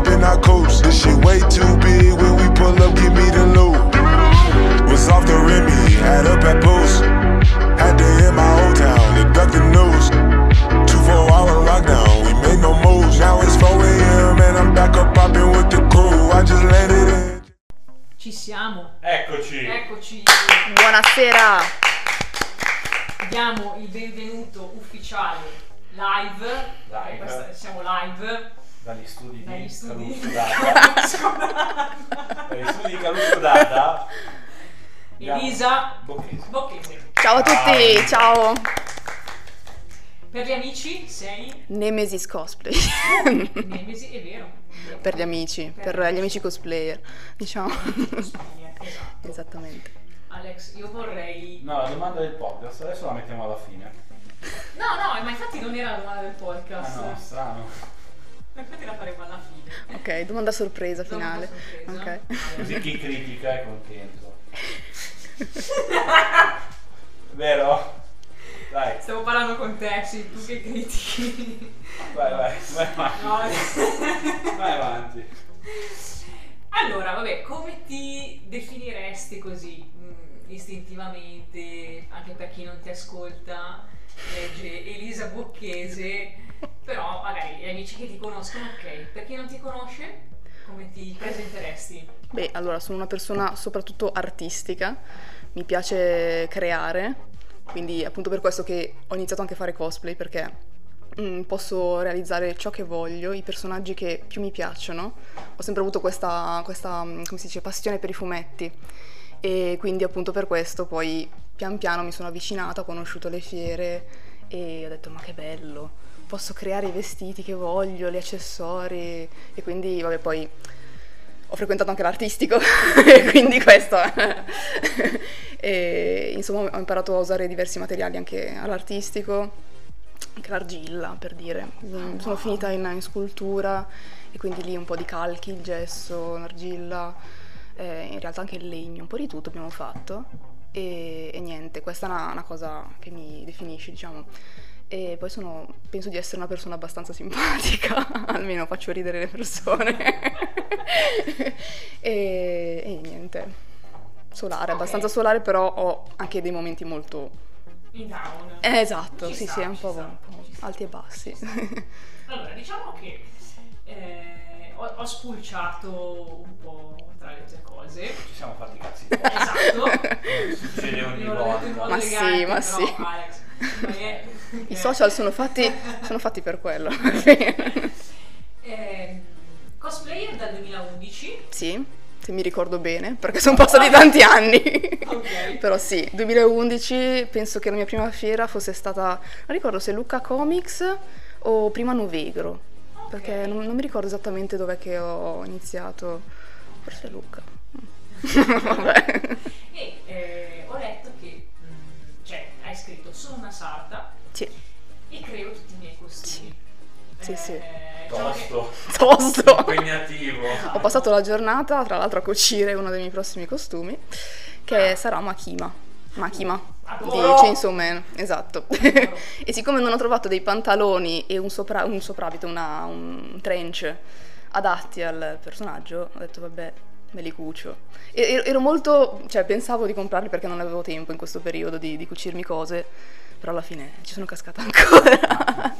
hop in our coast. This shit way too big. When we pull up, give me the loot. Was off the Remy, had up at post. Had to hit my old town to duck the news. Two four hour lockdown, we made no moves. Now it's 4 a.m. and I'm back up popping with the crew. I just landed in. Ci siamo. Eccoci. Eccoci. Buonasera. Diamo il benvenuto ufficiale live. Live. Questa- siamo live. Dagli studi Dagli di studi. Caruso. Dagli studi di Caruso Elisa Bocchese. Bocchese. Ciao a tutti, ciao. Per gli amici sei Nemesis cosplay. Nemesi, è vero. per gli amici, per gli amici cosplayer, diciamo. Esatto. Esattamente. Alex, io vorrei... No, la domanda del podcast, adesso la mettiamo alla fine. No, no, ma infatti non era la domanda del podcast. Ah no, strano. Infatti la faremo alla fine. Ok, domanda sorpresa Domanda finale. sorpresa. Ok. Così chi critica è contento. Vero? Dai, Stavo parlando con te, sì, tu che critichi. vai, vai, vai avanti. No. Vai avanti. Allora, vabbè, come ti definiresti così istintivamente, anche per chi non ti ascolta, legge Elisa Bocchese, però magari gli amici che ti conoscono, ok, per chi non ti conosce, come ti presenteresti? Beh, allora sono una persona soprattutto artistica, mi piace creare, quindi appunto per questo che ho iniziato anche a fare cosplay perché mm, posso realizzare ciò che voglio, i personaggi che più mi piacciono. Ho sempre avuto questa, questa, mm, come si dice, passione per i fumetti e quindi appunto per questo poi pian piano mi sono avvicinata, ho conosciuto le fiere e ho detto ma che bello, posso creare i vestiti che voglio, gli accessori e quindi vabbè poi ho frequentato anche l'artistico, e quindi questo. e, insomma, ho imparato a usare diversi materiali anche all'artistico, anche l'argilla per dire. Sono finita in, in scultura e quindi lì un po' di calchi, il gesso, l'argilla, eh, in realtà anche il legno, un po' di tutto abbiamo fatto. E, e niente, questa è una, una cosa che mi definisce, diciamo. E poi sono, penso di essere una persona abbastanza simpatica, almeno faccio ridere le persone. e, e niente, solare, Ok. abbastanza solare, però ho anche dei momenti molto... In down. Eh, esatto, Ci sì, sta, sì, è un po', sta, un po' alti e bassi. Allora, diciamo che eh, ho, ho spulciato un po' tra le tue cose. Ci siamo fatti cazzi. Esatto. Succede ogni Non volta. Ma sì, elegante, ma però, sì. Alex, ma è- I social sono fatti, sono fatti per quello. Ehm, cosplayer dal 2011. sì, se mi ricordo bene, perché sono passati tanti anni. Ok. Però sì, 2011 penso che la mia prima fiera fosse stata, non ricordo se Lucca Comics o prima Novegro, perché non, non mi ricordo esattamente dov'è che ho iniziato, forse Lucca. Vabbè. E eh, ho letto che, mm, cioè, hai scritto sono una sarta Sì, e creo tutti i miei costumi. Sì, sì. diciamo che- Tosto. tosto. Impegnativo. Ho passato la giornata, tra l'altro, a cucire uno dei miei prossimi costumi, che sarà Makima. Makima di Adoro! Chainsaw Man, esatto. e siccome non ho trovato dei pantaloni e un, sopra- un soprabito, una- un trench adatti al personaggio, ho detto vabbè, me li cucio. E- ero- molto, cioè pensavo di comprarli perché non avevo tempo in questo periodo di, di cucirmi cose, però alla fine ci sono cascata ancora.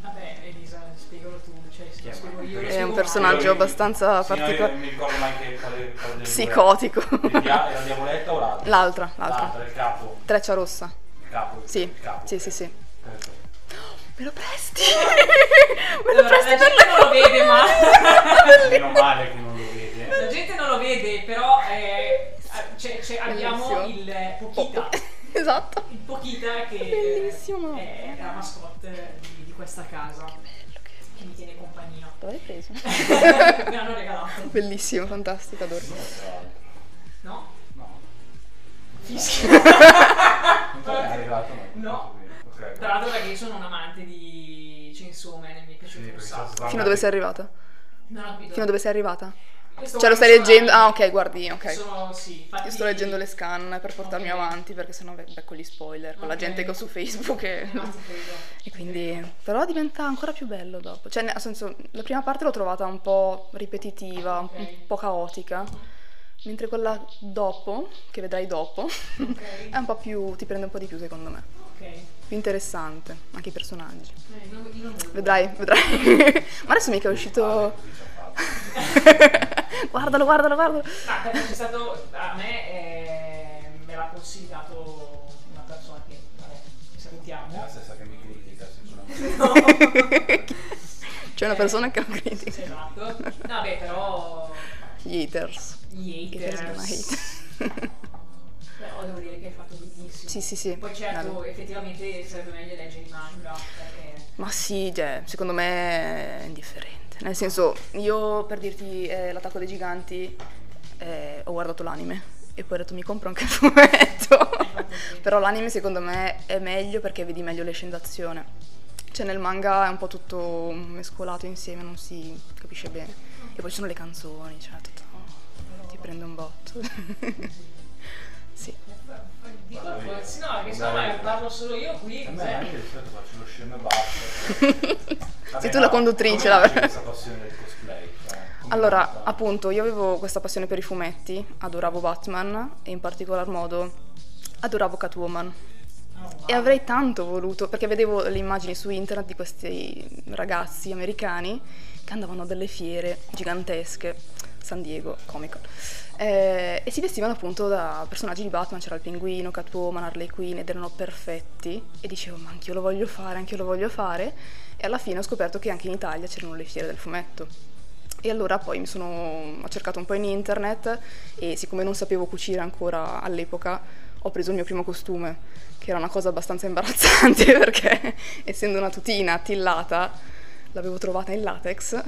Vabbè, Elisa, spiegalo tu, cioè, spiego io. È un personaggio abbastanza particolare. Mi ricordo neanche quale, quale Psicotico. era. La diavoletta o l'altra? L'altra, l'altra. L'altra, il capo. Treccia rossa. Il capo. Sì, Il capo. sì, sì, sì. Me lo presti? Me lo Allora, presti la per gente non lo vede, ma Meno male che non lo vede. la gente non lo vede, però eh, c'è- c'è- abbiamo il Pokita. Esatto. Il Pokita che Bellissimo. è la mascotte di, di questa casa Bello che... che mi tiene compagnia. Dove l'hai preso? Me l'hanno regalato, Bellissimo, fantastico, adoro. no? No. Fischio. Non è arrivato? No. Tra l'altro perché io sono un amante di Chainsaw Man e mi è Sì, piaciuto un perché sacco. Fino a dove sei arrivata? Non ho capito. Fino a dove sei arrivata? Io sto Cioè lo stai leggendo? Ah ok, guardi, ok. Sono, sì, infatti- Io sto leggendo le scan per portarmi Ok. avanti perché sennò be- becco gli spoiler con la Ok. gente che ho su Facebook e... No, e quindi... Però diventa ancora più bello dopo. Cioè, nel senso, la prima parte l'ho trovata un po' ripetitiva, Ok. un po' caotica, mentre quella dopo, che vedrai dopo, è un po' più... ti prende un po' di più secondo me. Ok. Più interessante, anche i personaggi. Eh. Vedrai, vedrai. Ma adesso mica è uscito... Guardalo, guardalo, guardalo. Ah, perché c'è stato a me eh, me l'ha consigliato una persona che vabbè, È la salutiamo. stessa che mi critica sicuramente. C'è una Eh, persona che lo Sì, critica. esatto. No, Vabbè, però Gli haters. gli Haters. Però devo dire che hai fatto benissimo. Sì, sì, sì. Poi certo, Bello. effettivamente sarebbe meglio leggere i manga perché Ma sì, cioè, secondo me è indifferente. Nel senso, io per dirti eh, l'attacco dei giganti eh, ho guardato l'anime e poi ho detto mi compro anche il fumetto. Però l'anime secondo me è meglio perché vedi meglio le scene d'azione. Cioè nel manga è un po' tutto mescolato insieme, non si capisce bene. E poi ci sono le canzoni, cioè tutto, ti prende un botto. sì. Dico qualcosa, sì, no, perché sennò Dai. parlo solo io qui. A me cos'è? anche di solito faccio lo scemo e basta. Vabbè, Sei tu la conduttrice, la- questa passione del cosplay? Cioè, Allora, appunto, io avevo questa passione per i fumetti, adoravo Batman e in particolar modo adoravo Catwoman. Oh, wow. E avrei tanto voluto, perché vedevo le immagini su internet di questi ragazzi americani che andavano a delle fiere gigantesche, San Diego, Comic Con, eh, e si vestivano appunto da personaggi di Batman, c'era il pinguino, Catwoman, Harley Quinn ed erano perfetti. E dicevo ma anch'io lo voglio fare, anch'io lo voglio fare. E alla fine ho scoperto che anche in Italia c'erano le fiere del fumetto. E allora poi mi sono ho cercato un po' in internet e siccome non sapevo cucire ancora all'epoca, ho preso il mio primo costume, che era una cosa abbastanza imbarazzante perché essendo una tutina attillata, l'avevo trovata in latex,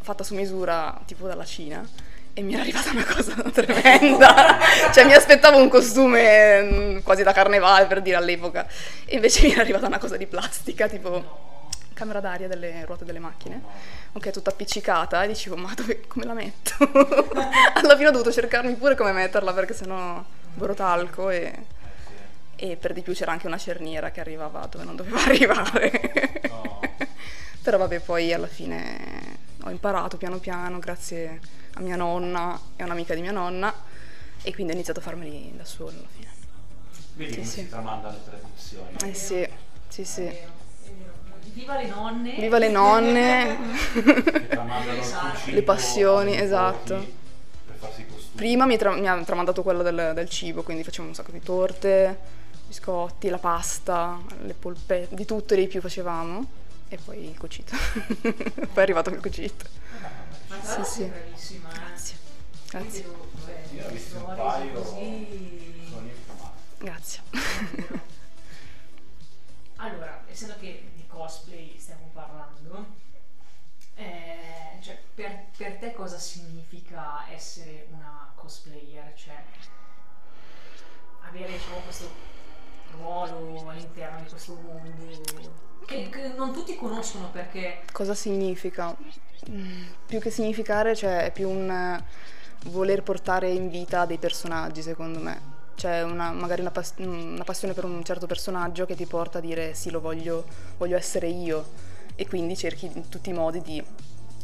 fatta su misura tipo dalla Cina e mi era arrivata una cosa tremenda. cioè mi aspettavo un costume mm, quasi da carnevale per dire all'epoca e invece mi era arrivata una cosa di plastica tipo camera d'aria delle ruote delle macchine. Ok, tutta appiccicata e dicevo, ma dove, come la metto? Alla fine ho dovuto cercarmi pure come metterla perché sennò borotalco e, e per di più c'era anche una cerniera che arrivava dove non doveva arrivare. Però vabbè, poi alla fine ho imparato piano piano grazie a mia nonna e a un'amica di mia nonna e quindi ho iniziato a farmeli da sola alla fine. Vedi Sì, come sì. si tramandano le tradizioni. Eh sì, sì, sì. Viva le nonne! Viva le nonne! Esatto. Le passioni, esatto. Prima mi, tra- mi ha tramandato quello del, del cibo, quindi facevamo un sacco di torte, biscotti, la pasta, le polpette, di tutto e di più facevamo. E poi il cucito. poi è arrivato il cucito. Sì, sì. bravissima, eh. Grazie. Grazie. Devo- vabbè, Io ho visto un paio, così. sono informato. Grazie. Allora, essendo che di cosplay stiamo parlando, eh, cioè, per, per te cosa significa essere una cosplayer? Cioè, avere diciamo, questo ruolo all'interno di questo mondo che, che non tutti conoscono perché Cosa significa? Mm, più che significare, cioè, è più un eh, voler portare in vita dei personaggi, secondo me. C'è una, magari una, pas- una passione per un certo personaggio che ti porta a dire sì, lo voglio, voglio essere io. E quindi cerchi in tutti i modi di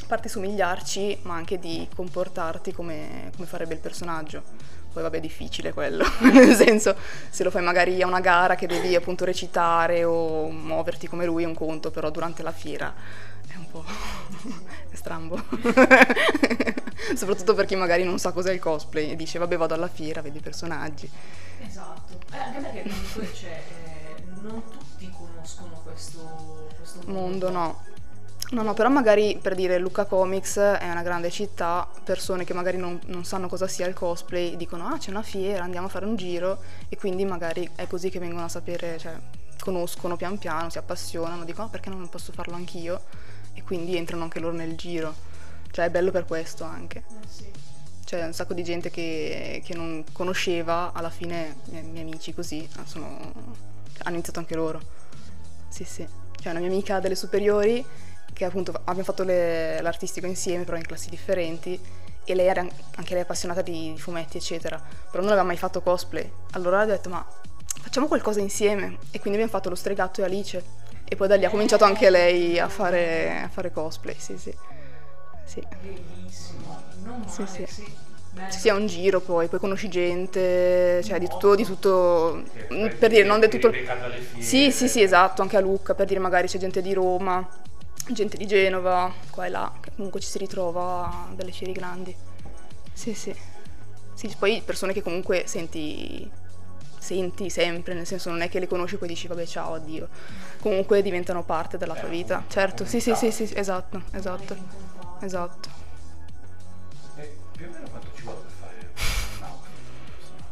parte somigliarci, ma anche di comportarti come, come farebbe il personaggio. Poi vabbè è difficile quello, nel senso se lo fai magari a una gara che devi appunto recitare o muoverti come lui è un conto, però durante la fiera è un po' è strambo. Soprattutto per chi magari non sa cos'è il cosplay e dice vabbè vado alla fiera, vedo i personaggi. esatto eh, anche perché comunque cioè, eh, non tutti conoscono questo, questo Mondo no. No, no, però magari per dire Luca Comics è una grande città, persone che magari non, non sanno cosa sia il cosplay dicono ah c'è una fiera, andiamo a fare un giro e quindi magari è così che vengono a sapere, cioè conoscono pian piano, si appassionano, dicono "Ah, perché non posso farlo anch'io e quindi entrano anche loro nel giro. Cioè è bello per questo anche. Eh, sì. C'è un sacco di gente che, che non conosceva, alla fine miei, miei amici così sono- hanno iniziato anche loro. Sì, sì. C'è una mia amica delle superiori che appunto abbiamo fatto le- l'artistico insieme, però in classi differenti, e lei era anche lei appassionata di, di fumetti, eccetera, però non aveva mai fatto cosplay. Allora ho detto, ma facciamo qualcosa insieme. E quindi abbiamo fatto lo stregatto e Alice. E poi da lì ha cominciato anche lei a fare, a fare cosplay, sì, sì. Sì. Bellissimo, non male, sì. sì. Bello. Sì, è un giro poi, poi conosci gente, cioè di tutto, di tutto, per dire, non ti tutto... fiere. Sì, sì, sì, esatto, anche a Lucca, per dire magari c'è gente di Roma, gente di Genova, qua e là, che comunque ci si ritrova a delle fiere grandi. Sì, sì. Sì, poi persone che comunque senti, senti sempre, nel senso non è che le conosci e poi dici vabbè ciao, addio. Comunque diventano parte della tua Eh, vita. Certo, sì, sì, sì, sì, esatto, esatto, esatto. E più o meno quanto ci vuole per fare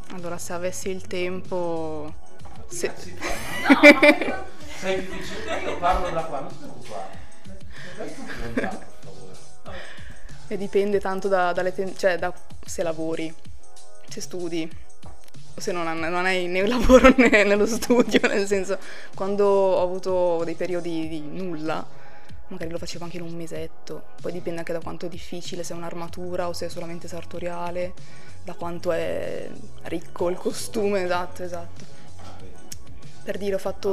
un? Allora se avessi il tempo... Tuoi, no? Difficile, io parlo da qua, non ti preoccupare. E dipende tanto da, dalle tem- cioè da se lavori, se studi, o se non, non hai né lavoro né nello studio, nel senso, quando ho avuto dei periodi di nulla, magari lo facevo anche in un mesetto, poi dipende anche da quanto è difficile, se è un'armatura o se è solamente sartoriale, da quanto è ricco il costume, esatto, esatto. Per dire, ho fatto...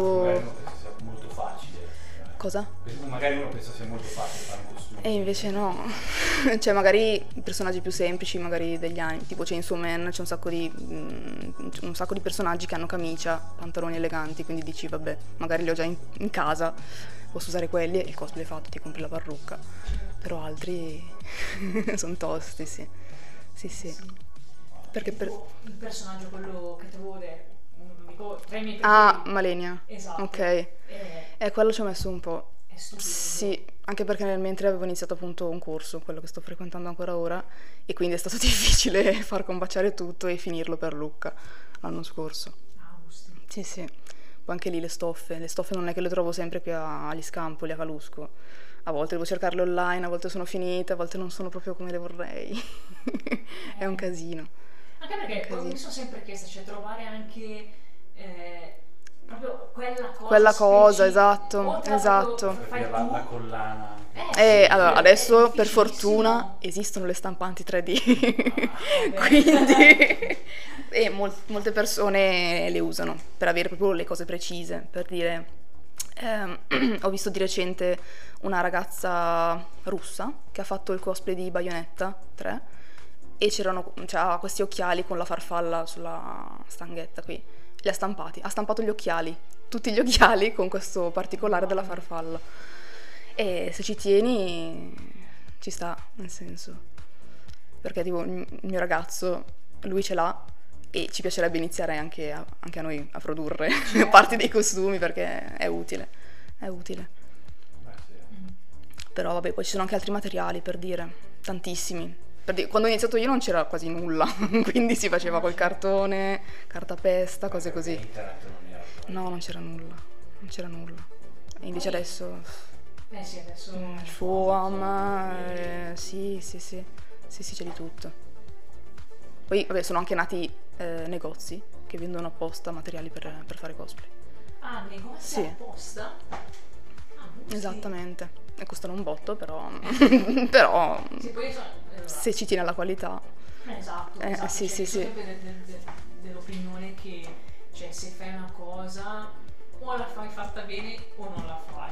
molto facile. Cosa? Magari uno pensa sia molto facile fare un costume. E invece no, cioè magari i personaggi più semplici, magari degli anni, tipo Chainsaw Man, c'è un sacco di, mm, un sacco di personaggi che hanno camicia, pantaloni eleganti, quindi dici vabbè, magari li ho già in, in casa, posso usare quelli e il cosplay è fatto, ti compri la parrucca. Però altri sono tosti, sì. Sì, sì. Perché per... Il personaggio quello che avevo detto, non dico tra i miei Ah, preferiti. Malenia. Esatto. Ok. E quello ci ho messo un po'. è stupendo. Sì, anche perché nel mentre avevo iniziato appunto un corso, quello che sto frequentando ancora ora, e quindi è stato difficile far combaciare tutto e finirlo per Lucca l'anno scorso. Ah, gusti. Sì, sì. Poi anche lì le stoffe, le stoffe non è che le trovo sempre qui a- agli scampoli, a Calusco. A volte devo cercarle online, a volte sono finite, a volte non sono proprio come le vorrei. è un casino. Anche perché poi Casino. mi sono sempre chiesta, cioè trovare anche eh, proprio quella cosa. Quella cosa, esatto, esatto. la, la collana. Eh, E sì, allora, adesso per fortuna esistono le stampanti 3D, vabbè. quindi e mol- molte persone le usano per avere proprio le cose precise, per dire, ehm, ho visto di recente una ragazza russa che ha fatto il cosplay di Bayonetta 3 e c'erano cioè, ha questi occhiali con la farfalla sulla stanghetta qui, li ha stampati, ha stampato gli occhiali, tutti gli occhiali con questo particolare della farfalla. E se ci tieni, ci sta, nel senso. Perché tipo il mio ragazzo, lui ce l'ha e ci piacerebbe iniziare anche a, anche a noi a produrre parti dei costumi perché è utile, è utile. Beh, sì. Però vabbè, poi ci sono anche altri materiali per dire, tantissimi. Quando ho iniziato io non c'era quasi nulla, quindi si faceva col cartone, cartapesta, cose così. Internet non era. No, non c'era nulla, non c'era nulla. E invece adesso Eh sì, adesso... Il FOAM, eh, sì, sì, sì, sì, sì, c'è di tutto. Poi, vabbè, sono anche nati eh, negozi che vendono apposta materiali per, per fare cosplay. Ah, negozi Sì. apposta? Esattamente. E costano un botto, però... però Sì, sono... eh, se ci tieni alla qualità... Esatto, Eh, esatto. sì, cioè, sì, sì. de- de- de- dell'opinione che cioè, se fai una cosa o la fai fatta bene o non la fai.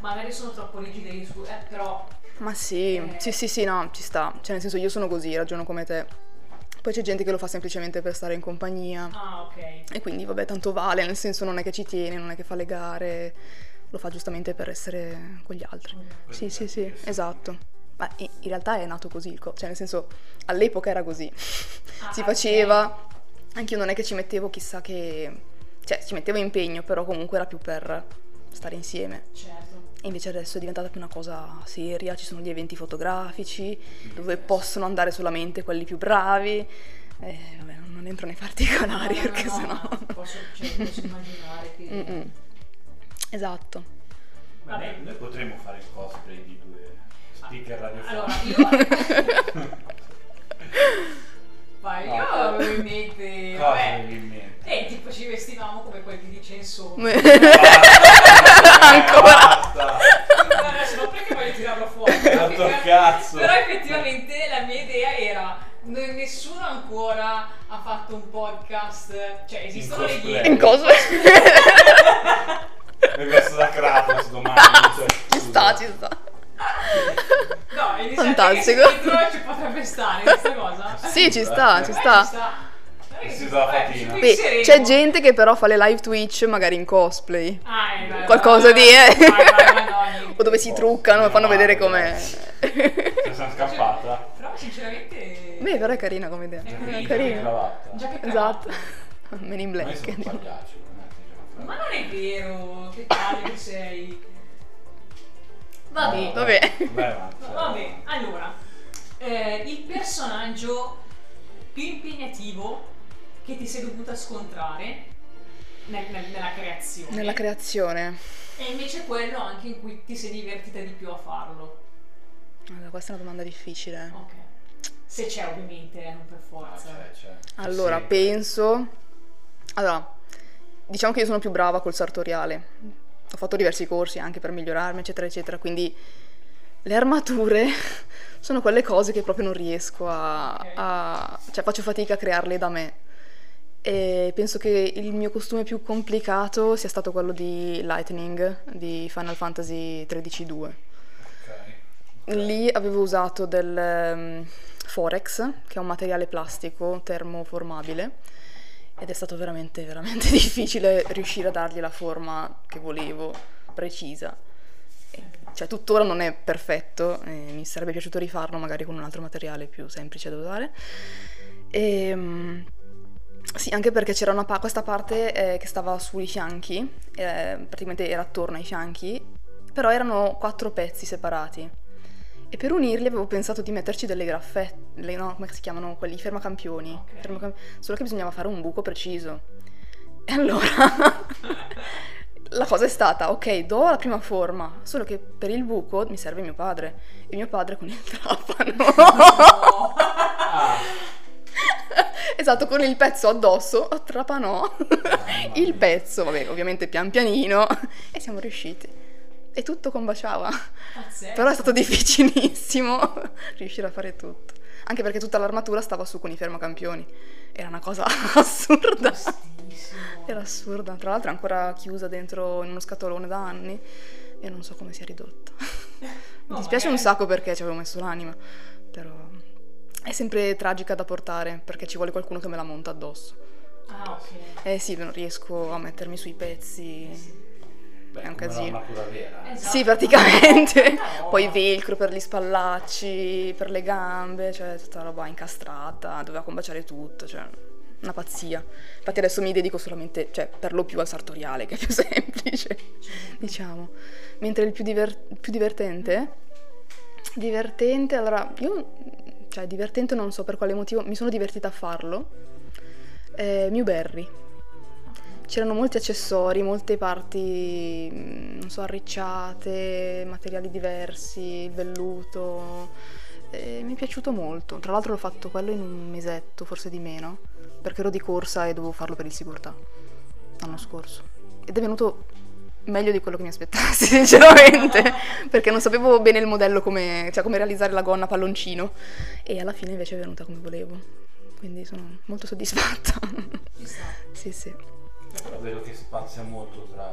Magari sono troppo rigida io su, eh, però Ma sì, Eh. sì, sì, sì, no, ci sta. Cioè, nel senso, io sono così, ragiono come te. Poi c'è gente che lo fa semplicemente per stare in compagnia. ah, ok. E quindi, vabbè, tanto vale, nel senso non è che ci tiene, non è che fa le gare, lo fa giustamente per essere con gli altri. Sì, sì, sì, esatto. Ma in realtà è nato così, co- cioè nel senso all'epoca era così. Ah, si faceva, anche io non è che ci mettevo chissà che... cioè ci mettevo impegno, però comunque era più per stare insieme. Certo. Invece adesso è diventata più una cosa seria, ci sono gli eventi fotografici dove possono andare solamente quelli più bravi. Eh, vabbè, non entro nei particolari No, no, perché no, sennò... Posso, cioè, posso immaginare che... Mm-mm. Esatto. Vabbè, noi potremmo fare il cosplay di due speaker radiofonici. Allora, io... Ma io avevo in mente... Cosa avevi in mente? E tipo ci vestivamo come quelli di censore. basta, Ancora. Basta. Guarda, sono perché voglio tirarlo fuori. Tanto cazzo. Però effettivamente la mia idea era nessuno ancora ha fatto un podcast, cioè esistono le ghiere. In cosa? Mi vesto da Kratos domani. Cioè, ci sta, ci sta. No, e Fantastico. Dentro ci potrebbe stare questa cosa. Sì, ci sta, ci sta. ci sta. Si eh, fatina. Beh, c'è gente che però fa le live Twitch magari in cosplay. Ah, eh, Qualcosa di... eh. vai, vai, vai, vai. o dove si truccano e fanno No, vedere com'è. Sono scappata. Però sinceramente... Beh, però è carina come idea. È carina. di Carina. cravatta. Già che Esatto. Men in black. sono Ma non è vero, che taglio che sei. Vabbè, No. Vabbè. Vabbè, allora, eh, il personaggio più impegnativo che ti sei dovuta scontrare nel- nel- nella creazione. Nella creazione. e invece quello anche in cui ti sei divertita di più a farlo. Allora, questa è una domanda difficile. Ok. Se c'è ovviamente, non per Ah, forza. c'è, c'è. Allora, Sì. penso... Allora, diciamo che io sono più brava col sartoriale. Ho fatto diversi corsi anche per migliorarmi, eccetera, eccetera. Quindi le armature sono quelle cose che proprio non riesco a... A- cioè, faccio fatica a crearle da me. E penso che il mio costume più complicato sia stato quello di Lightning di Final Fantasy XIII-2. Ok. Lì avevo usato del ehm, Forex, che è un materiale plastico termoformabile, ed è stato veramente, veramente difficile riuscire a dargli la forma che volevo, precisa. Cioè, tuttora non è perfetto, e mi sarebbe piaciuto rifarlo magari con un altro materiale più semplice da usare. E, sì, anche perché c'era pa- questa parte eh, che stava sui fianchi, eh, praticamente era attorno ai fianchi, però erano quattro pezzi separati. E per unirli avevo pensato di metterci delle graffette, no, come si chiamano quelli, i fermacampioni. Ok. Fermacam- solo che bisognava fare un buco preciso. E allora la cosa è stata, ok, do la prima forma, solo che per il buco mi serve mio padre. E mio padre con il trapano. No. Esatto, con il pezzo addosso, trapanò il pezzo, vabbè, ovviamente pian pianino, e siamo riusciti. E tutto combaciava. Pazzesco. Però è stato difficilissimo riuscire a fare tutto. Anche perché tutta l'armatura stava su con i fermacampioni. Era una cosa assurda. Era assurda. Tra l'altro è ancora chiusa dentro in uno scatolone da anni e non so come sia ridotta. Mi dispiace un sacco perché ci avevo messo l'anima, però è sempre tragica da portare perché ci vuole qualcuno che me la monta addosso. Ah, ok. Eh sì, non riesco a mettermi sui pezzi. Beh, È un casino. un'armatura vera. Esatto. Sì, praticamente. No. Poi velcro per gli spallacci, per le gambe, cioè tutta roba incastrata, doveva combaciare tutto, cioè una pazzia. Infatti adesso mi dedico solamente, cioè per lo più al sartoriale, che è più semplice, diciamo. Mentre il più, diver- più divertente, divertente, allora io, cioè divertente non so per quale motivo, mi sono divertita a farlo, eh, Mewberry. C'erano molti accessori, molte parti, mm, non so, arricciate, materiali diversi, il velluto. E mi è piaciuto molto. Tra l'altro l'ho fatto quello in un mesetto, forse di meno, perché ero di corsa e dovevo farlo per il Sigurtà l'anno scorso. Ed è venuto meglio di quello che mi aspettassi, sinceramente, perché non sapevo bene il modello, come, cioè come realizzare la gonna palloncino. E alla fine invece è venuta come volevo. Quindi sono molto soddisfatta. Sì, sì. Vedo che spazia molto tra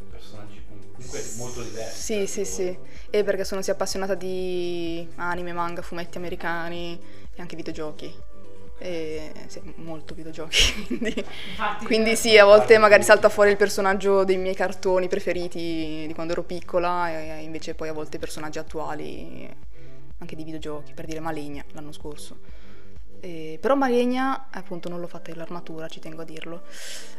i personaggi comunque molto diversi. Sì, sì, sì. E perché sono sia appassionata di anime, manga, fumetti americani e anche videogiochi. E sì, molto videogiochi. Quindi, Infatti, quindi eh, sì, a volte magari salta fuori il personaggio dei miei cartoni preferiti di quando ero piccola e invece poi a volte personaggi attuali anche di videogiochi, per dire Malegna l'anno scorso. E- però Malegna appunto non l'ho fatta l'armatura, ci tengo a dirlo.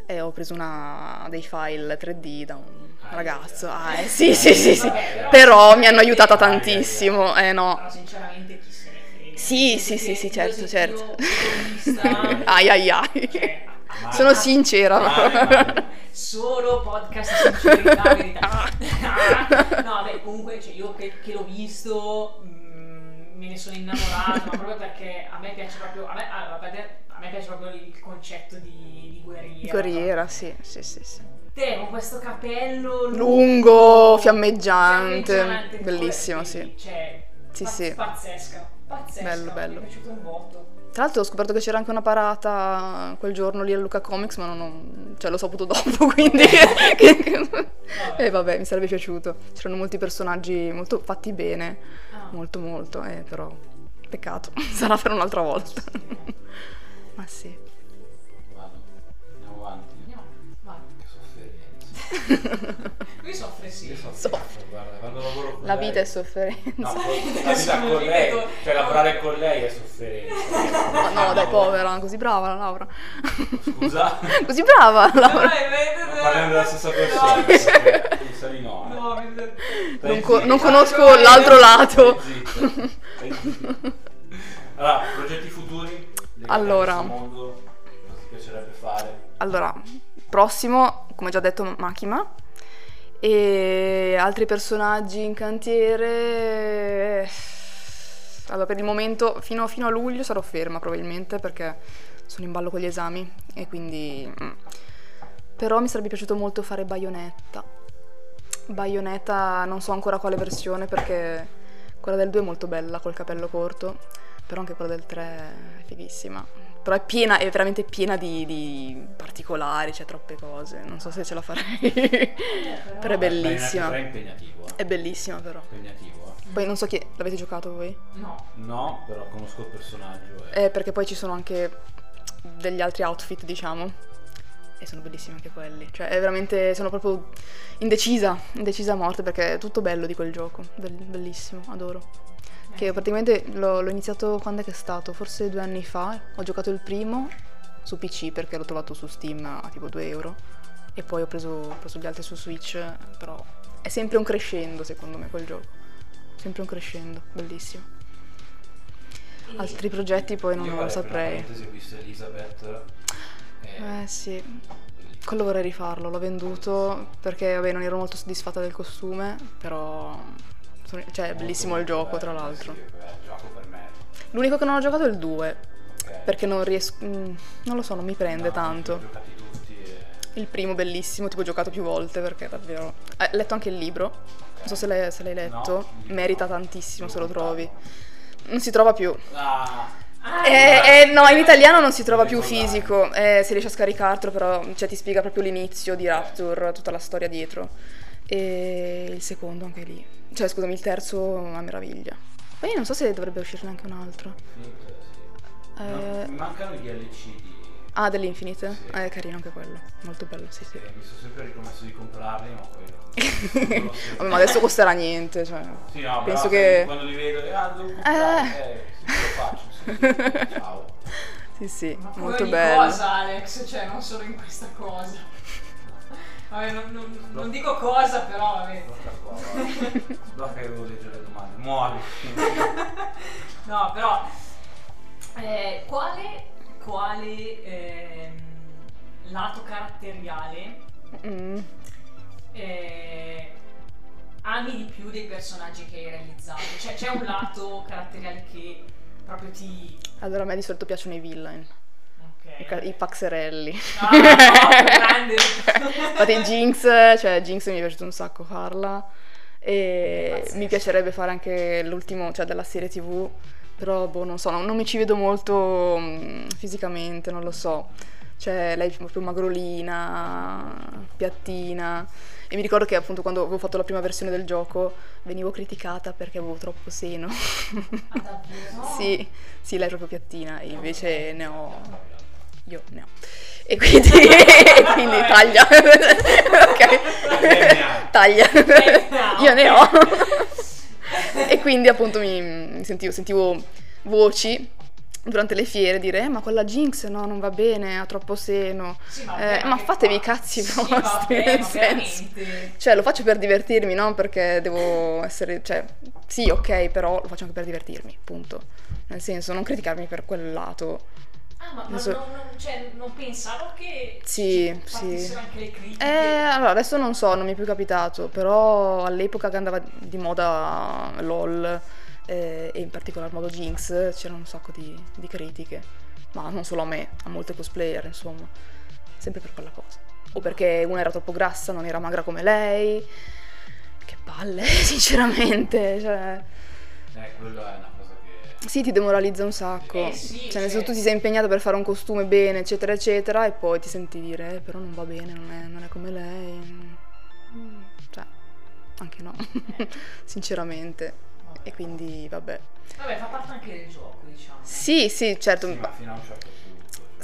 E ho preso una- dei file 3D da un Ah, ragazzo. yeah. Ah, eh, sì, sì, sì, sì. Vabbè, Però mi hanno aiutata Ah, tantissimo. Eh no. Però sinceramente chi se ne. Sì, sì, sì, sì, certo, certo. Ai ai ai. cioè, Ma- Sono sincera. Ah, Solo podcast sincerità, verità. no, beh, comunque cioè, io che, che l'ho visto mm, me ne sono innamorata, ma proprio perché a me piace proprio, a me, a me piace proprio il concetto di, di guerriera. Guerriera, sì, sì, sì, sì. Te con questo capello Lungo, fiammeggiante, fiammeggiante, bellissimo, sì. Cioè, Sì, pazz- sì. Pazzesca, pazzesca. Bello, bello. Mi è piaciuto un botto. Tra l'altro ho scoperto che c'era anche una parata quel giorno lì a Luca Comics, ma non ho, cioè, l'ho saputo dopo, quindi... e vabbè, mi sarebbe piaciuto. C'erano molti personaggi molto fatti bene. Molto molto, eh, però peccato, sarà per un'altra volta. ma sì. Lui soffre sì. Io soffro, Soffro. guarda, quando lavoro con La lei- vita è sofferenza. No, con- la vita con lei, ripeto. cioè lavorare con lei è sofferenza. Ma no, dai, povera, così brava la Laura. Scusa? così brava la Laura. Non parliamo della stessa persona, No, perché mi sa di no. eh. No, Non, co- non conosco l'altro lato. Stai zitta. Stai zitta. Allora, progetti futuri? Allora. questo mondo, cosa ti piacerebbe fare? Allora, prossimo, come già detto, Makima. E altri personaggi in cantiere. Allora, per il momento, fino, fino a luglio sarò ferma probabilmente perché sono in ballo con gli esami e quindi. mm. Però mi sarebbe piaciuto molto fare Bayonetta. Bayonetta non so ancora quale versione perché quella del 2 è molto bella col capello corto, però anche quella del 3 è fighissima. Però è piena, è veramente piena di, di particolari, c'è troppe cose, non so se ce la farei. però è bellissima. È impegnativo, eh. È bellissima però. Impegnativo, eh. Poi non so chi l'avete giocato voi? No. No, però conosco il personaggio. eh. Eh, perché poi ci sono anche degli altri outfit, diciamo. E sono bellissimi anche quelli. Cioè, è veramente. Sono proprio indecisa. Indecisa a morte perché è tutto bello di quel gioco. Bell- bellissimo, adoro. Che praticamente l'ho, l'ho iniziato quando è che è stato? Forse due anni fa. Ho giocato il primo su PC perché l'ho trovato su Steam a tipo 2 euro. E poi ho preso, ho preso gli altri su Switch. Però è sempre un crescendo, secondo me, quel gioco. Sempre un crescendo, bellissimo. E- Altri progetti poi non lo saprei. ho visto Elizabeth. eh, Eh sì, quello vorrei rifarlo, l'ho venduto perché vabbè non ero molto soddisfatta del costume, però cioè è bellissimo il gioco tra l'altro. L'unico che non ho giocato è il 2, ok. perché non riesco, mm, non lo so, non mi prende tanto. Il primo bellissimo, tipo ho giocato più volte perché davvero... Ho letto anche il libro, non so se l'hai, se l'hai letto, merita tantissimo se lo trovi. Non si trova più. Ah, Eh, eh, no, in italiano non si trova più fisico, eh, si riesce a scaricartelo, però cioè, ti spiega proprio l'inizio di Rapture, tutta la storia dietro. E il secondo anche lì. Cioè, scusami, il terzo una meraviglia. Poi non so se dovrebbe uscirne anche un altro. Infinite, sì. Eh, No, mi mancano i DLC di... Ah, dell'Infinite? Sì. Eh, è carino anche quello, molto bello, sì, sì. che mi sono sempre ripromesso di comprarli, ma poi... non- Vabbè, ma adesso costerà niente, cioè. Sì, no, penso però che- quando li vedo, eh, ah, devo comprare, eh, sì, lo faccio, sì, sì, ciao. Sì, sì, Ma molto bello. cosa, Alex, cioè non solo in questa cosa. Vabbè, non, non- non dico cosa, però vabbè. Guarda che devo leggere le domande, muori. No, però eh, quale, quale ehm, lato caratteriale Mm. eh, ami di più dei personaggi che hai realizzato? Cioè c'è un lato caratteriale che proprio ti... Allora, a me di solito piacciono i villain. I, i paxerelli. Ah, no, grande. Infatti Jinx, cioè Jinx mi è piaciuto un sacco farla e Pazzesco. mi piacerebbe fare anche l'ultimo, cioè della serie tv, però boh, non so, non, non mi ci vedo molto mm, fisicamente, non lo so. Cioè lei è proprio magrolina, piattina e mi ricordo che appunto quando avevo fatto la prima versione del gioco venivo criticata perché avevo troppo seno. Ah, davvero? sì, sì, lei è proprio piattina e invece ne ho io ne ho. E quindi, quindi taglia. ok. Taglia. Io ne ho. e quindi appunto mi, sentivo, sentivo voci durante le fiere dire "Eh, ma quella Jinx no, non va bene, ha troppo seno. Sì, ma, Eh, ma fatevi i cazzi sì, vostri, vabbè, nel senso. veramente. Cioè, lo faccio per divertirmi, no? Perché devo essere, cioè, sì, ok, però lo faccio anche per divertirmi, punto. Nel senso, non criticarmi per quel lato. Ah, ma, ma Adesso- non, non- cioè, non pensavo che Sì, ci sì. partissero anche le critiche. Eh, allora, adesso non so, non mi è più capitato, però all'epoca che andava di moda LOL eh, e in particolar modo Jinx c'erano un sacco di, di critiche, ma non solo a me, a molte cosplayer, insomma, sempre per quella cosa. O perché una era troppo grassa, non era magra come lei. Che palle, sinceramente, cioè... Eh, quello è una Sì, ti demoralizza un sacco. Eh sì, cioè, nel senso tu ti sei impegnato per fare un costume bene, eccetera, eccetera, e poi ti senti dire, eh, però non va bene, non è, non è come lei. Mm, Cioè, anche no, sinceramente. E quindi, vabbè. Vabbè, fa parte anche del gioco, diciamo. Sì, sì, certo. Sì, ma fino a un certo punto.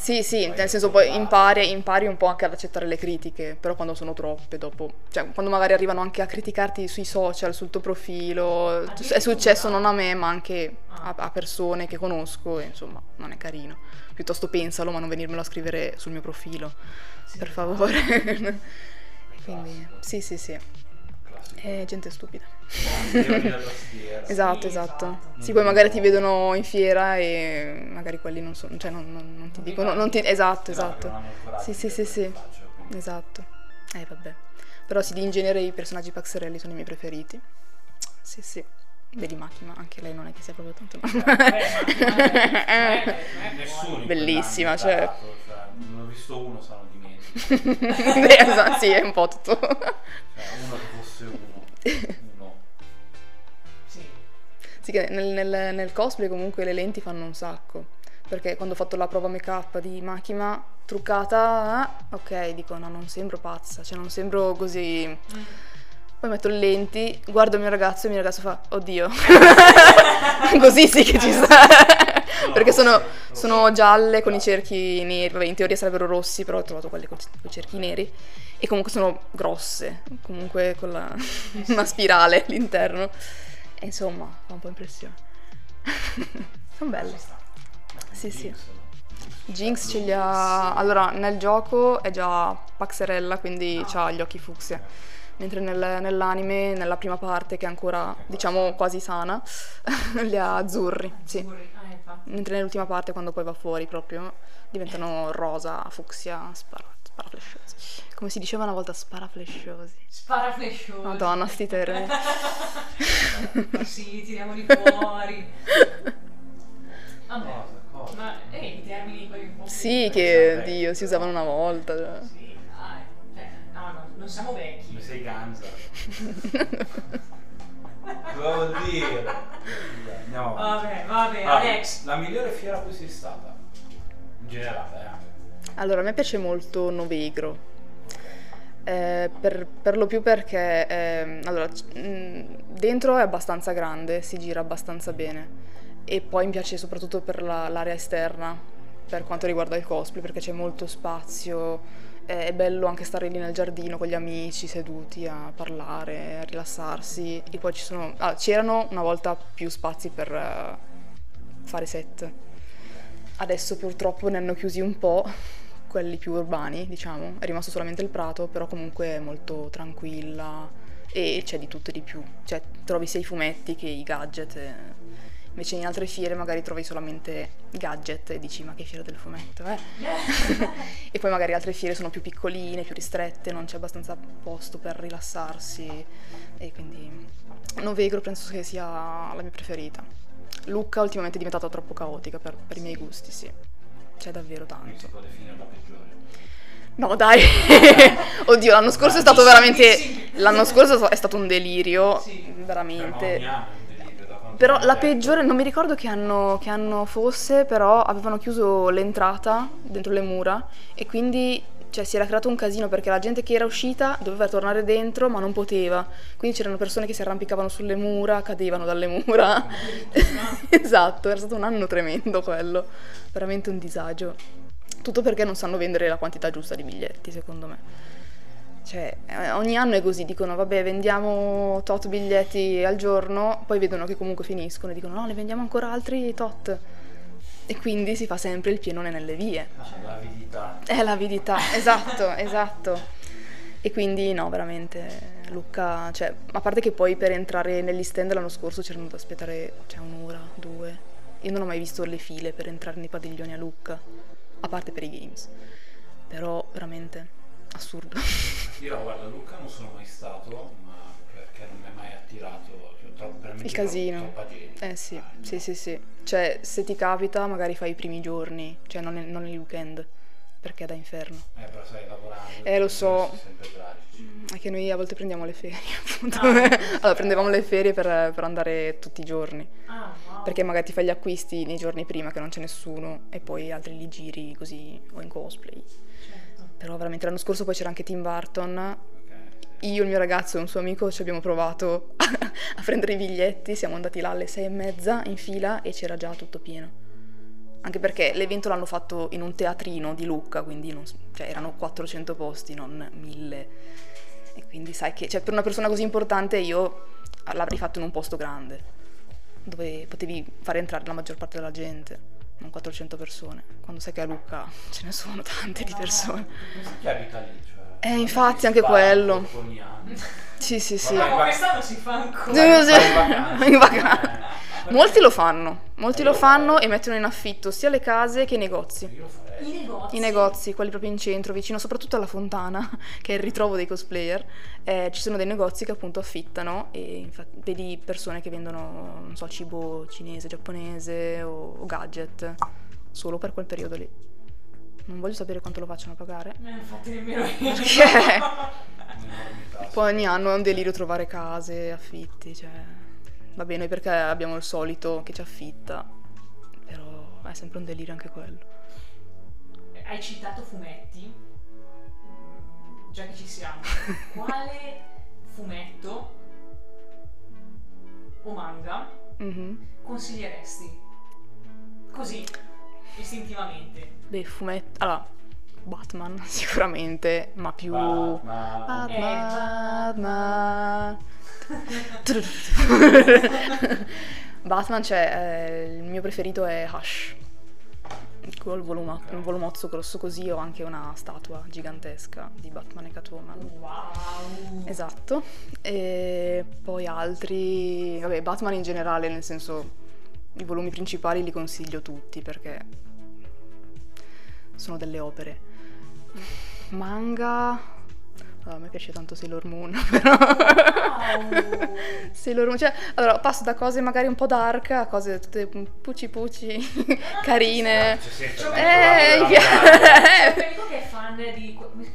Sì, sì, nel senso poi impari, impari un po' anche ad accettare le critiche, però quando sono troppe dopo, cioè quando magari arrivano anche a criticarti sui social, sul tuo profilo, è Addirittura? successo non a me ma anche a, Ah. a persone che conosco e insomma non è carino. Piuttosto pensalo ma non venirmelo a scrivere sul mio profilo, Sì. per favore. Quindi sì, sì, sì. È gente stupida. Esatto, esatto. esatto. Sì, poi magari ti vedono in fiera e magari quelli non sono, cioè non, non- non ti dicono, non ti, esatto, esatto. Sì, di sì, sì, sì. Esatto. Eh, vabbè. Però sì, di in genere i personaggi Paxerelli sono i miei preferiti. Sì, sì. Vedi Makima, anche lei non è che sia proprio tanto... Nessuno in Bellissima, cioè. cioè, non ho visto uno, sono dimentico. esatto, sì, è un po' tutto. Cioè, uno che fosse uno. Uno. Sì. Sì, che nel, nel- nel cosplay comunque le lenti fanno un sacco. Perché quando ho fatto la prova make up di Makima truccata, ah, ok, dico no, non sembro pazza, cioè non sembro così... Mm. Poi metto le lenti, guardo il mio ragazzo e il mio ragazzo fa, oddio. Così sì che ci sta. Perché sono, sono gialle con i cerchi neri, vabbè in teoria sarebbero rossi, però ho trovato quelle con i cerchi neri. E comunque sono grosse, comunque con la- una spirale all'interno. E insomma, fa un po' impressione. sono belle. Sì, sì. Jinx, no? Jinx ce li ha... Allora, nel gioco è già Paxerella, quindi Ah. ha gli occhi fucsia. Mentre nel- nell'anime, nella prima parte, che è ancora, diciamo, quasi sana, li ha azzurri, sì. Ah. Mentre nell'ultima parte, quando poi va fuori proprio, diventano rosa, fucsia, spara, sparaflesciosi. Come si diceva una volta, sparaflesciosi. Spara flashoni. Madonna, sti termini. sì, tiriamoli fuori. Vabbè. Ma eh, i termini quelli un po' Sì, che, Dio, si usavano una volta. cioè. Sì, non siamo vecchi. Come sei ganza? Cosa vuol dire? Andiamo avanti. Vabbè, vabbè, Ah, Alex. La migliore fiera a cui sei stata? In generale, eh. Allora, a me piace molto Novegro. Eh, per, per lo più perché ehm, allora, c- mh, dentro è abbastanza grande, si gira abbastanza bene e poi mi piace soprattutto per la- l'area esterna per quanto riguarda il cosplay perché c'è molto spazio, è bello anche stare lì nel giardino con gli amici seduti a parlare, a rilassarsi e poi ci sono, ah, c'erano una volta più spazi per eh, fare set. Adesso purtroppo ne hanno chiusi un po', quelli più urbani, diciamo. È rimasto solamente il prato, però comunque è molto tranquilla e c'è di tutto e di più. Cioè, trovi sia i fumetti che i gadget. Invece in altre fiere magari trovi solamente gadget e dici ma che fiera del fumetto, eh? e poi magari altre fiere sono più piccoline, più ristrette, non c'è abbastanza posto per rilassarsi e quindi Novegro penso che sia la mia preferita. Lucca ultimamente è diventata troppo caotica per, per i miei gusti, sì. C'è davvero tanto. si può definire la peggiore. No, dai. Oddio, l'anno scorso è stato veramente l'anno scorso è stato un delirio, veramente. Però la peggiore, non mi ricordo che anno, che anno fosse, però avevano chiuso l'entrata dentro le mura e quindi cioè, si era creato un casino perché la gente che era uscita doveva tornare dentro ma non poteva. Quindi c'erano persone che si arrampicavano sulle mura, cadevano dalle mura. esatto, era stato un anno tremendo quello, veramente un disagio. Tutto perché non sanno vendere la quantità giusta di biglietti, secondo me. Cioè, eh, ogni anno è così, dicono vabbè vendiamo tot biglietti al giorno, poi vedono che comunque finiscono e dicono no, ne vendiamo ancora altri tot. E quindi si fa sempre il pienone nelle vie. Ah, l'avidità. È l'avidità, esatto, esatto. E quindi no, veramente Lucca, cioè, a parte che poi per entrare negli stand l'anno scorso c'erano da aspettare cioè, un'ora, due. Io non ho mai visto le file per entrare nei padiglioni a Lucca, a parte per i games. Però veramente assurdo. Io guarda, Luca non sono mai stato, ma perché non mi è mai attirato. Cioè, troppo, Il casino. Eh sì, Dai, sì, no. sì, sì. Cioè, se ti capita, magari fai i primi giorni, cioè non, non il weekend. perché è da inferno. Eh, però stai lavorando. Eh, lo so. tragici. È che noi a volte prendiamo le ferie, appunto. Ah, allora, prendevamo le ferie per, per andare tutti i giorni. Ah, wow. Perché magari ti fai gli acquisti nei giorni prima che non c'è nessuno e poi altri li giri così o in cosplay. Però veramente l'anno scorso poi c'era anche Tim Burton. Io, il mio ragazzo e un suo amico ci abbiamo provato a prendere i biglietti, siamo andati là alle sei e mezza in fila e c'era già tutto pieno. Anche perché l'evento l'hanno fatto in un teatrino di Lucca, quindi non cioè, erano 400 posti, non 1000. E quindi sai che cioè, per una persona così importante io l'avrei fatto in un posto grande, dove potevi fare entrare la maggior parte della gente, non 400 persone. Quando sai che a Lucca ce ne sono tante di persone. Non so chi abita lì, cioè. Eh, infatti, anche quello. Ogni anno. Sì, sì, sì. Vabbè. Dopo quest'anno si fa ancora. Sì, sì. In vacanza. Molti lo fanno, molti lo fanno e mettono in affitto sia le case che i negozi. I negozi. I negozi, quelli proprio in centro, vicino soprattutto alla fontana, che è il ritrovo dei cosplayer, eh, ci sono dei negozi che appunto affittano e infatti vedi persone che vendono, non so, cibo cinese, giapponese o, o gadget, solo per quel periodo lì. Non voglio sapere quanto lo facciano pagare. Eh, infatti nemmeno io. Perché poi ogni anno è un delirio trovare case, affitti, cioè... Va bene perché abbiamo il solito che ci affitta, però è sempre un delirio anche quello. Hai citato fumetti. Già che ci siamo. Quale fumetto o manga Mhm. consiglieresti? Così, istintivamente. Beh, fumetti... Allora, Batman sicuramente, ma più... Batman. Eh, Batman. Batman c'è, eh, il mio preferito è Hush. Col voluma- un volumozzo grosso così ho anche una statua gigantesca di Batman e Catwoman. Wow. Esatto. E poi altri, vabbè, Batman in generale, nel senso i volumi principali li consiglio tutti perché sono delle opere. Manga allora, a me piace tanto Sailor Moon, però Wow. Sailor Moon, cioè, allora passo da cose magari un po' dark a cose tutte pucci pucci, carine. C'è sempre Cioè, Eh, fare. C'è un che è fan di. come-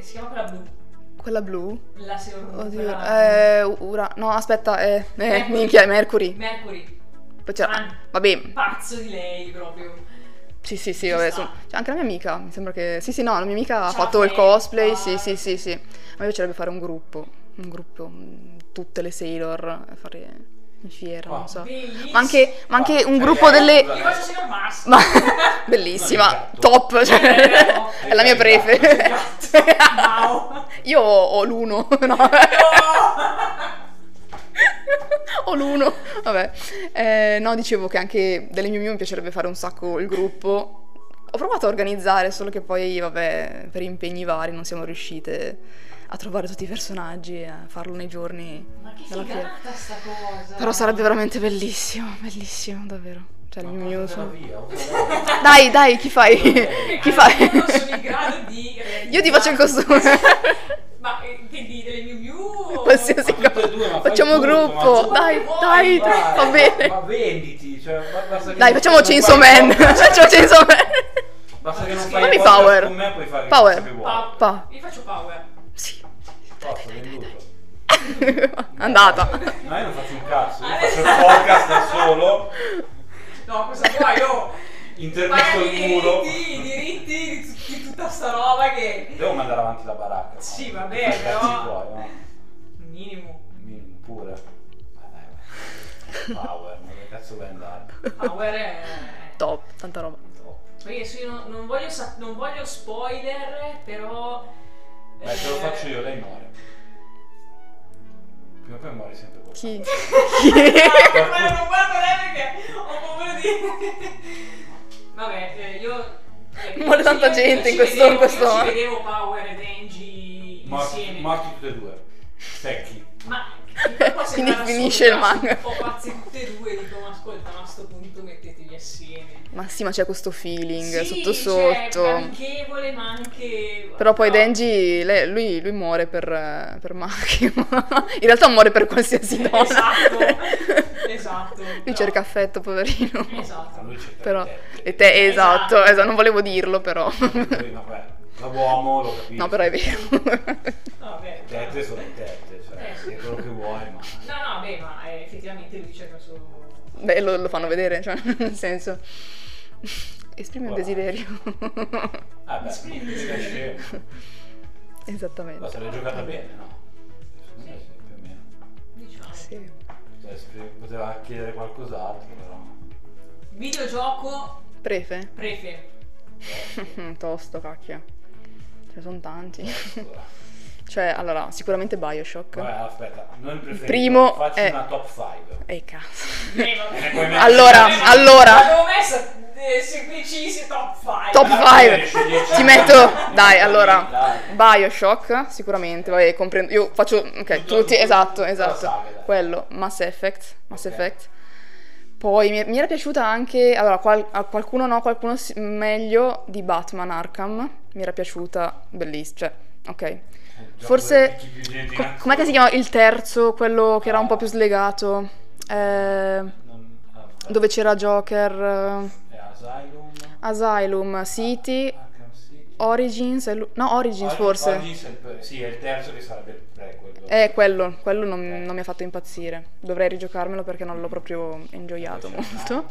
si chiama quella blu? Quella blu? La Sailor Moon. Oddio, eh, Ura, no aspetta, eh, eh Mercury. minchia, Mercury. Mercury. Poi c'era, Ah. vabbè, Pazzo di lei proprio. Sì, sì, sì, Ci vabbè, sono- cioè, anche la mia amica, mi sembra che... Sì, sì, no, la mia amica ha fatto il cosplay, sì, sì, sì, sì. A me piacerebbe fare un gruppo, un gruppo, mm, tutte le Sailor, fare in fiera, non Wow. so. Bellissimo. Ma anche, ma anche Wow. un Cioè, gruppo delle... Io faccio Sailor Mars. Ma bellissima, gatto. top, cioè, Eh, no. è la mia prefe. Wow. Io ho, l'uno, no? Ho l'uno, vabbè. Eh, no, dicevo che anche delle mie mie mi piacerebbe fare un sacco il gruppo. Ho provato a organizzare, solo che poi, vabbè, per impegni vari non siamo riuscite a trovare tutti i personaggi e a farlo nei giorni Ma che della fiera. sta cosa. Però sarebbe veramente bellissimo, bellissimo, davvero. Cioè, il mio sono... via. Dai, dai, chi fai? chi fai? Non sono in grado di Io ti faccio il costume. Ma eh, intendi delle Miu Miu? Qualsiasi Ma cosa. due, ma Facciamo tutto, gruppo. ma- Dai, Vuoi, dai, Vai, va bene. Ma venditi, cioè, ba- basta che Dai, facciamo Chainsaw Man. Facciamo Chainsaw Man. Basta che non Fammi fai power. con me, puoi fare che Power. che. Pa- Pa. Io faccio power. Sì. Forza, venduto. Andata. Ma io non faccio un cazzo, io faccio il podcast da solo, No, cosa vuoi? Io intervisto il i muro. diritti, i diritti di, tut- di tutta sta roba che... Devo mandare avanti la baracca. no? Sì, vabbè, Che cazzi però- vuoi, no? Minimo. Minimo, pure. Dai. Power, ma dove cazzo vuoi andare? Power è... Top, tanta roba. Perché adesso io non, non voglio, sa- non voglio spoiler, però... Dai, te lo eh, faccio io, lei muore. Prima o poi muore sempre qualcuno. Chi? Ma non guardo lei perché ho paura di... Vabbè, eh, io... eh, Muore tanta gente in questo- in vedevo- questo- Io ci vedevo Power ed Angie Morti, insieme. morti tutti e due. Secchi. Ma Quindi finisce il manga. Un po' pazzi tutte e due, dico, ma ascolta, ma sì, ma c'è questo feeling Sì, sotto cioè, sotto. amichevole, ma anche... Però poi no. Denji, lei- lui, lui muore per, per Maki. In realtà muore per qualsiasi donna. Esatto, esatto. Lui però- cerca affetto, poverino. Esatto. Lui cerca Però, te. e te, esatto, Esatto. esatto, non volevo dirlo però. Poi, vabbè, da uomo lo capisco. No, però è vero. Vabbè, Le tette sono tette, cioè, Eh, sì. è quello che vuoi, ma... No, no, beh, ma eh, effettivamente lui cerca. Beh, lo, lo fanno vedere, cioè, nel senso... Esprime un Voilà. desiderio. Ah beh, Esprimi mica desiderio. Esattamente. Ma se l'hai giocata bene, no? Me sì, più o meno. Diciamo. Sì. Cioè, poteva chiedere qualcos'altro, però... Videogioco Prefe? prefe. Tosto, cacchio. Ce ne sono tanti. Cioè, allora, sicuramente Bioshock. Vabbè, aspetta, non il preferito, Primo facci è- una top 5. Ehi, cazzo. Eh, mettere- Allora, allora. L'avevo messa eh, semplicissimi top 5. Top Allora, 5. esce dieci Ti metto, dai, allora, Dai. Bioshock, sicuramente, vabbè, comprendo. Io faccio, ok, Tutto- tutti, tutto- esatto, esatto. saga. Quello, Mass Effect, Mass Ok. Effect. Poi mi, mi era piaciuta anche, allora, qual- a qualcuno no, qualcuno meglio di Batman Arkham. Mi era piaciuta, bellissima, cioè, ok. Forse, com'è che si chiama il terzo, quello che era un po' più slegato? Eh, ah, dove c'era Joker, Asylum. eh, Asylum, City. Origins, no Origins forse. Origins è il, pre- sì, è il terzo che sarebbe il prequel. Eh, quello, quello non, non mi ha fatto impazzire. Dovrei rigiocarmelo perché non l'ho proprio c'è molto.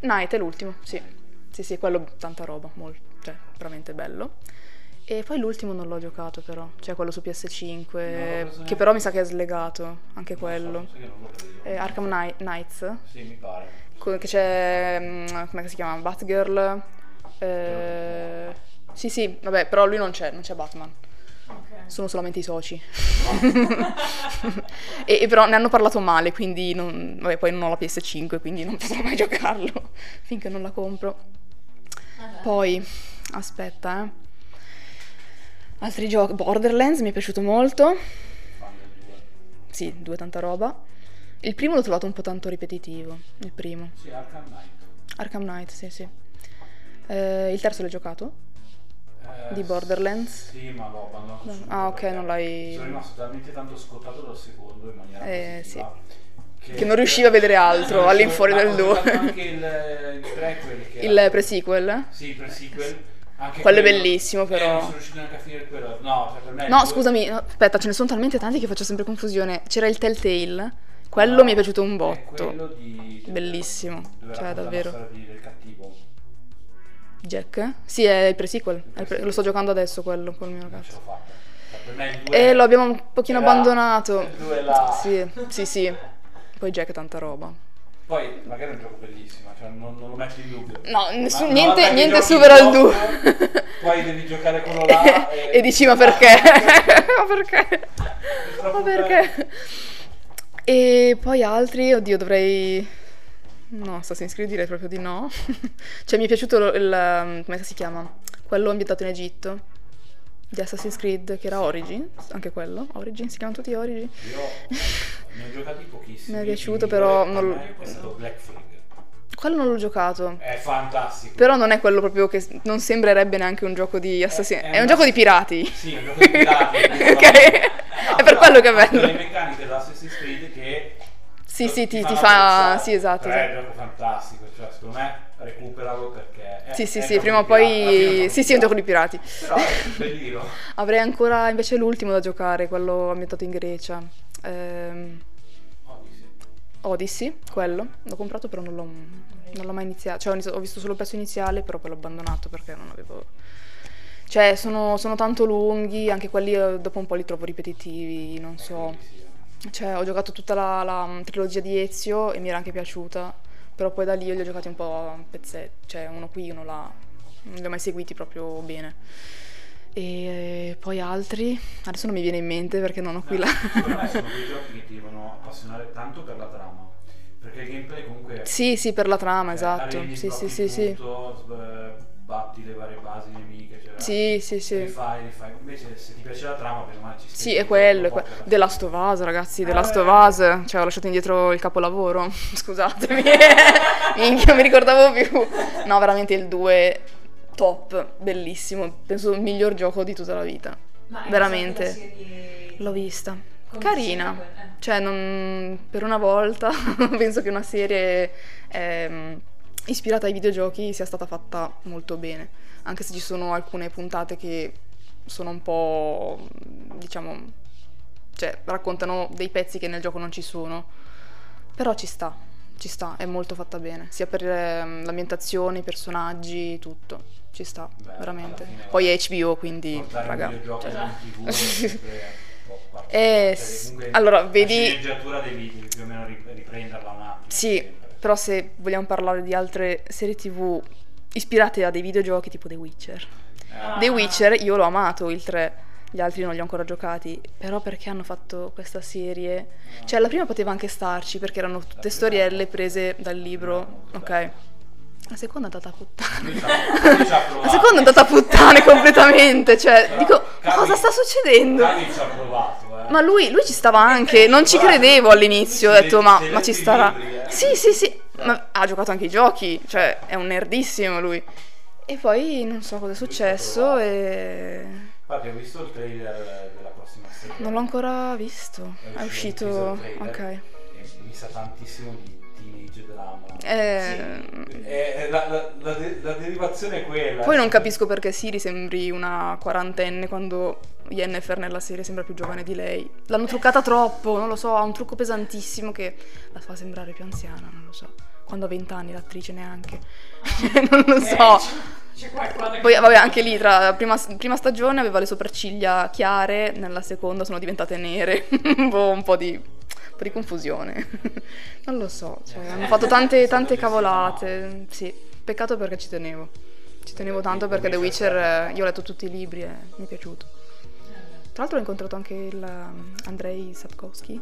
Night è l'ultimo, sì. Sì, sì, quello tanta roba, molto, cioè, veramente bello. E poi l'ultimo non l'ho giocato però, cioè quello su PS5, Non l'ho preso che però mi sa che è slegato, anche Non quello. so. Eh, Arkham Knight- Knights, Sì, mi pare. co- che c'è, mm, come si chiama, Batgirl. eh, sì, sì, vabbè, però lui non c'è, non c'è Batman. Ok. Sono solamente i soci. e, e però ne hanno parlato male, quindi non, vabbè, poi non ho la PS5, quindi non potrò mai giocarlo finché non la compro. Vabbè. Poi, aspetta, eh. Altri giochi. Borderlands mi è piaciuto molto. Sì, due tanta roba. Il primo l'ho trovato un po' tanto ripetitivo. Il primo. Sì, Arkham Knight. Arkham Knight, sì, sì. Eh, il terzo l'hai giocato? Eh, Di Borderlands? Sì, ma l'ho abbandonato No. Ah, ok, non l'hai- Sono rimasto talmente tanto scottato dal secondo in maniera Eh, positiva Che non riuscivo a vedere altro Non all'infuori del ma ho 2. giocato anche il, il prequel che Il pre-sequel? Sì, il pre-sequel. Anche Quello è bellissimo, eh, però. non sono riuscito neanche a finire quello. No, cioè per me No, due- scusami, no, aspetta, ce ne sono talmente tanti che faccio sempre confusione. C'era il Telltale, quello No, mi è piaciuto un è botto. quello di- Bellissimo, dove cioè, davvero. di- del cattivo. Jack? Sì, è il pre-sequel. il pre- lo sto giocando adesso quello col mio ragazzo. l'ho fatta. Cioè, per me il due E lo abbiamo un pochino era- abbandonato. Il due è la... Sì, sì, sì. Poi Jack è tanta roba. Poi magari è un gioco bellissimo, cioè non, non lo metto in dubbio. No, nessun- niente, niente supera il 2. Poi devi giocare quello là e, e dici ma perché? ma perché? Ma perché? E poi altri, oddio, dovrei... No, Assassin's Creed direi proprio di no. cioè mi è piaciuto il... um, come si chiama? Quello ambientato in Egitto. Di Assassin's Creed, che era Origin, anche quello. Origin, si chiamano tutti Origin. Io ne ho giocati pochissimi. Mi è piaciuto, però non- per è stato Black Flag. Quello non l'ho giocato. È fantastico. Però non è quello proprio che non sembrerebbe neanche un gioco di Assassin's è È, un una- gioco di pirati. Sì, è un gioco di pirati. Ok. Ah, È per quello che è bello. delle meccaniche dell'Assassin's Creed che Sì, sì, ti, ti fa... apprezzare. Sì, esatto. Però È esatto. un gioco fantastico, cioè secondo me recuperalo è, Sì, sì, sì, prima o poi... Sì, sì, è un gioco di pirati. Però bellino. Avrei ancora invece l'ultimo da giocare, quello ambientato in Grecia. Ehm, Odyssey. Odyssey, quello. L'ho comprato però non l'ho, non l'ho mai iniziato. Cioè ho, iniziato- ho visto solo il pezzo iniziale, però poi l'ho abbandonato perché non avevo... Cioè sono, sono tanto lunghi, anche quelli eh, dopo un po' li trovo ripetitivi, non so. Cioè ho giocato tutta la, la, mm, trilogia di Ezio e mi era anche piaciuta, però poi da lì li ho giocati un po' a pezzetti, cioè uno qui, uno là. Non li ho mai seguiti proprio bene. E poi altri, adesso non mi viene in mente perché non ho qui la... Secondo me sono quei giochi che ti devono appassionare tanto per la trama. Perché il gameplay comunque Sì, sì, per la trama, cioè, esatto. Sì, sì, sì, sì. tutto, sb- batti le varie basi Sì, sì, sì. Rifai, rifai. Invece se ti piace la trama, per male ci Sì, stai è quello, è que- The Last of Us, ragazzi, The Eh. Last of Us, cioè ho lasciato indietro il capolavoro, scusatemi, minchia, non mi ricordavo più. No, veramente il 2, top, bellissimo, penso il miglior gioco di tutta la vita, Ma veramente. serie- L'ho vista, come carina, serie, eh. cioè non, per una volta penso che una serie ehm, ispirata ai videogiochi sia stata fatta molto bene, anche se ci sono alcune puntate che sono un po', diciamo, cioè raccontano dei pezzi che nel gioco non ci sono, però ci sta, ci sta, è molto fatta bene, sia per ehm, l'ambientazione, i personaggi, tutto, ci sta, Beh, veramente. Poi è HBO, quindi, raga, cioè- in TV è sempre un po' parte- Eh, cioè, allora, la vedi- sceneggiatura devi, devi più o meno ri- riprenderla un attimo. Sì, sempre. però se vogliamo parlare di altre serie tv ispirate a dei videogiochi tipo The Witcher. Eh, The Witcher io l'ho amato il 3, gli altri non li ho ancora giocati, però perché hanno fatto questa serie? Cioè la prima poteva anche starci perché erano tutte storielle prese dal libro, ok? La seconda è andata a puttane. La seconda è andata a puttane completamente, cioè Però, dico, ma Cavi- cosa sta succedendo? Ci ha provato, eh. Ma lui, lui ci stava anche, non ci credevo all'inizio, ho detto ma, ma ci starà. libri, eh. Sì, sì, sì, ma ha giocato anche i giochi, cioè è un nerdissimo lui. E poi non so cosa è successo e... Infatti ho visto il trailer della prossima serie. Non l'ho ancora visto, è uscito... un teaser Ok. mi sa tantissimo di teenage drama. Eh, Eh, la, la- la de- la derivazione è quella. Poi non capisco perché Siri sembri una quarantenne quando Yennefer nella serie sembra più giovane di lei. L'hanno truccata troppo, non lo so, ha un trucco pesantissimo che la fa sembrare più anziana, non lo so. Quando ha 20 anni l'attrice neanche. non lo Eh, so. c'è- qualcosa Poi vabbè anche lì tra la prima, prima stagione aveva le sopracciglia chiare, nella seconda sono diventate nere. un, po', un po' di, po' di confusione. non lo so, cioè, hanno fatto tante, tante cavolate. Sì, peccato perché ci tenevo. Ci tenevo tanto perché The Witcher, eh, io ho letto tutti i libri e mi è piaciuto. Tra l'altro ho incontrato anche il um, Andrei Sapkowski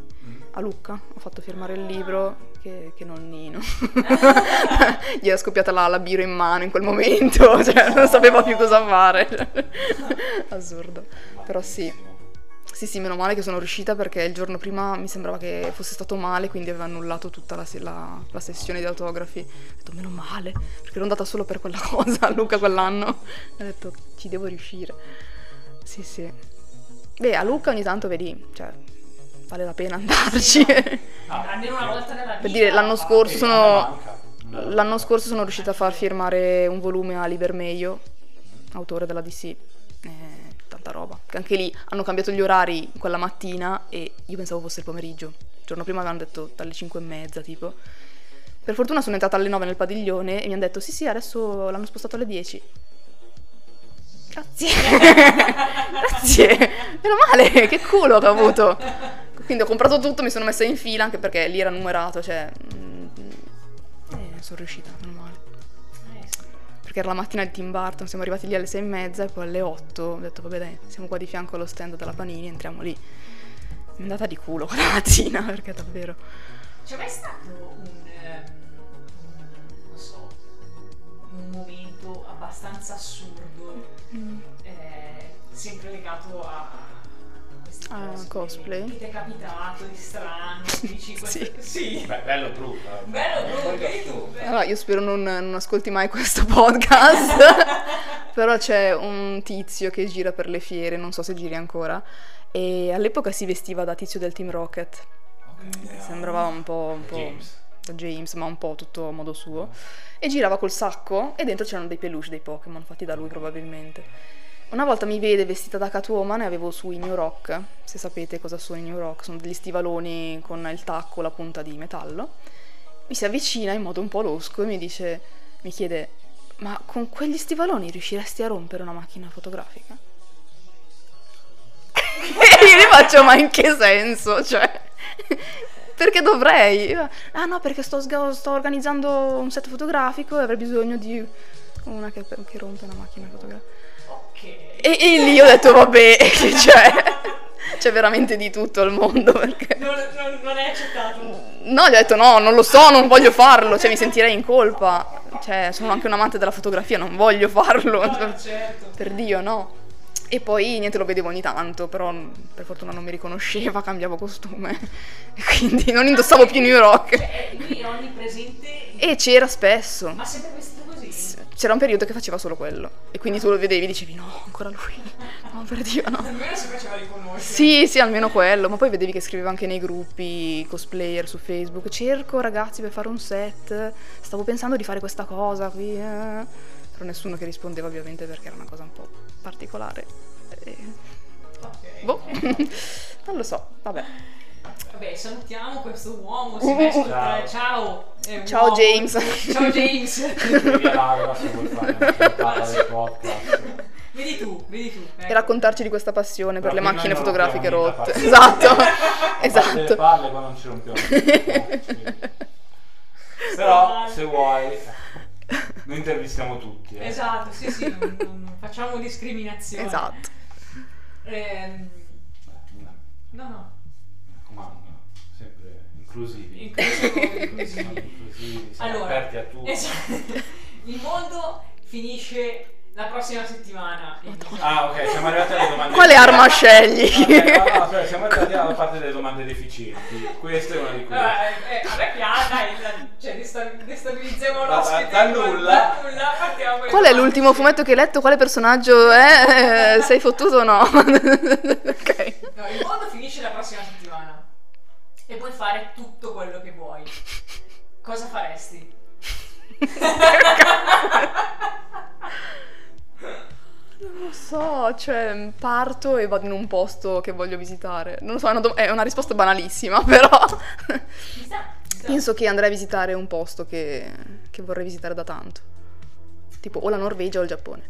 a Lucca, ho fatto firmare il libro che, che nonnino. Gli è scoppiata la, la birra in mano in quel momento, cioè non sapeva più cosa fare. Assurdo. Però sì. Sì, sì, meno male che sono riuscita perché il giorno prima mi sembrava che fosse stato male, quindi aveva annullato tutta la, la- la sessione di autografi. Ho detto, meno male, perché ero andata solo per quella cosa a Luca quell'anno. Ho detto, ci devo riuscire. Sì, sì. Beh, a Luca ogni tanto vedi, cioè, vale la pena andarci. Ah, Almeno una volta nella vita. per dire, l'anno scorso eh, sono... L'anno scorso sono riuscita a far firmare un volume a Livermeio, autore della DC. Eh, tanta roba. Che Anche lì hanno cambiato gli orari quella mattina e io pensavo fosse il pomeriggio. Il giorno prima avevano detto dalle 5 e mezza, tipo. Per fortuna sono entrata alle 9 nel padiglione e mi hanno detto sì sì, adesso l'hanno spostato alle 10. Grazie. Grazie. Meno male, che culo che ho avuto. Quindi ho comprato tutto, mi sono messa in fila anche perché lì era numerato, cioè... mm, E sono riuscita, meno male. Eh. Perché era la mattina di Tim Burton, siamo arrivati lì alle 6 e mezza e poi alle 8 ho detto vabbè dai, siamo qua di fianco allo stand della Panini, entriamo lì. Mi è andata di culo quella mattina perché davvero... C'è mai stato un, ehm, non so, un momento abbastanza assurdo, eh, sempre legato a questi A cosplay? Che ti è capitato di strano? Dici questo? sì. Beh, bello brutto. eh. Bello, brutto, bello. Allora, io spero non, non ascolti mai questo podcast, però c'è un tizio che gira per le fiere, non so se giri ancora, e all'epoca si vestiva da tizio del Team Rocket, Ok, sembrava un po'... Un po' James. Da James, ma un po' tutto a modo suo, e girava col sacco e dentro c'erano dei peluche dei Pokémon fatti da lui probabilmente. Una volta mi vede vestita da Catwoman e avevo sui New Rock, se sapete cosa sono i New Rock, sono degli stivaloni con il tacco, la punta di metallo. Mi si avvicina in modo un po' losco e mi dice, mi chiede, ma con quegli stivaloni riusciresti a rompere una macchina fotografica? e io gli faccio, ma in che senso? Cioè, perché dovrei? Ah no, perché sto, sto organizzando un set fotografico e avrei bisogno di una che, che rompe una macchina fotografica. Ok. E, e lì ho detto, vabbè, cioè, c'è veramente di tutto al mondo perché... Non, non- non è accettato. No, gli ho detto no, non lo so, non voglio farlo, cioè mi sentirei in colpa. Cioè, sono anche un amante della fotografia, non voglio farlo. Ah, certo. Per Dio, no. E poi niente, lo vedevo ogni tanto, però mm, per fortuna non mi riconosceva, cambiavo costume. E quindi non indossavo più New Rock. Cioè, lui è onnipresente. E c'era spesso. Ma sempre vestito così? C'era un periodo che faceva solo quello. E quindi tu lo vedevi e dicevi, no, ancora lui. No, per Dio, no. Almeno si faceva riconoscere. Sì, sì, almeno quello. Ma poi vedevi che scriveva anche nei gruppi cosplayer su Facebook. Cerco ragazzi per fare un set. Stavo pensando di fare questa cosa qui. eh." Però nessuno che rispondeva ovviamente perché era una cosa un po' particolare. E- Ok. Boh. non lo so, vabbè. Vabbè, salutiamo questo uomo Silvestro. Ciao. Ciao. È un Ciao, uomo- James. Ciao James. Vedi tu, vedi tu. ecco. E raccontarci di questa passione per Però le macchine fotografiche rotte. Esatto. esatto. palle qua non ci rompiamo. Però se vuoi noi intervistiamo tutti. Eh. Esatto, sì, sì, non, non facciamo discriminazione. Esatto. Ehm, mi no, no, raccomando, sempre inclusivi. inclusivo, inclusivi, siamo Allora, aperti a tutti. esatto. Il mondo finisce la prossima settimana. Ah, ok, siamo arrivati alle domande. Quale arma scegli? Vabbè, no, no, aspetta, siamo arrivati alla parte delle domande deficienti. Questa è una di quelle. Eh, eh, a me piace, dai, la- cioè desta- destabilizziamo Da- l'ospite. da nulla. Da nulla, partiamo con le Qual è l'ultimo fumetto che hai letto? Quale personaggio è? Eh, Sei fottuto o no? ok. No, il mondo finisce la prossima settimana e puoi fare tutto quello che vuoi. Cosa faresti? Non lo so, cioè parto e vado in un posto che voglio visitare. Non lo so, è una, dom- è una risposta banalissima, però penso che andrei a visitare un posto che, che vorrei visitare da tanto. Tipo o la Norvegia o il Giappone.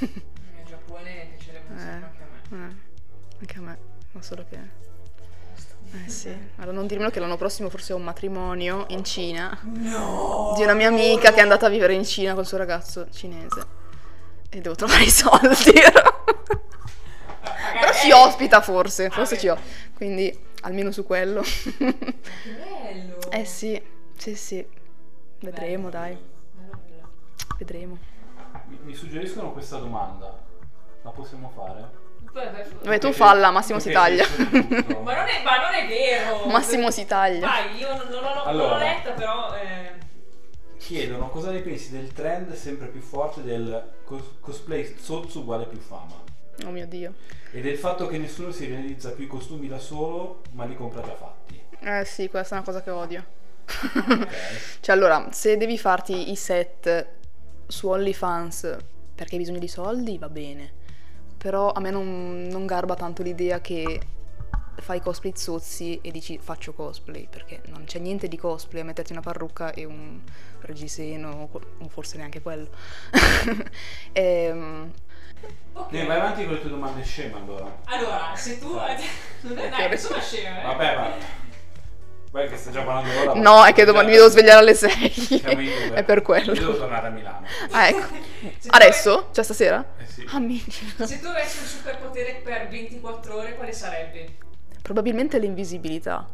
Il Giappone piacerebbe Eh. anche a me. Eh, anche a me, ma solo che... Eh sì, allora non dirmelo che l'anno prossimo forse ho un matrimonio in Cina No! di una mia amica che è andata a vivere in Cina col suo ragazzo cinese. E devo trovare i soldi. Però ci ospita forse, forse ci ho. Quindi almeno su quello. Che bello! eh sì, sì sì. Vedremo, dai, vedremo. Mi, mi suggeriscono questa domanda. La possiamo fare? Vabbè, tu falla, Massimo si taglia. Ma non, è, ma non è vero! Massimo si taglia. Vai, io non, non l'ho, non l'ho Allora. letta, però... eh, Chiedono cosa ne pensi del trend sempre più forte del cos- cosplay sozzo uguale più fama. Oh mio Dio. E del fatto che nessuno si realizza più i costumi da solo, ma li compra già fatti. Eh sì, questa è una cosa che odio. Ok? Cioè, allora, se devi farti i set su OnlyFans perché hai bisogno di soldi, va bene. Però a me non, non garba tanto l'idea che fai cosplay zozzi e dici faccio cosplay, perché non c'è niente di cosplay a metterti una parrucca e un reggiseno, o forse neanche quello. Ehm, ok. Dai, vai avanti con le tue domande sceme allora. Allora, se tu... Dai. non è, dai, nessuno scema, eh. Vabbè, ma. Vai che sta già parlando l'ora. no, è che domani mi devo svegliare alle 6. Siamo in due. è per Io quello. devo tornare a Milano. Ah, ecco. Adesso? Cioè stasera? Eh sì. Ah, minchia. Se tu avessi un superpotere per 24 ore, quale sarebbe? Probabilmente l'invisibilità.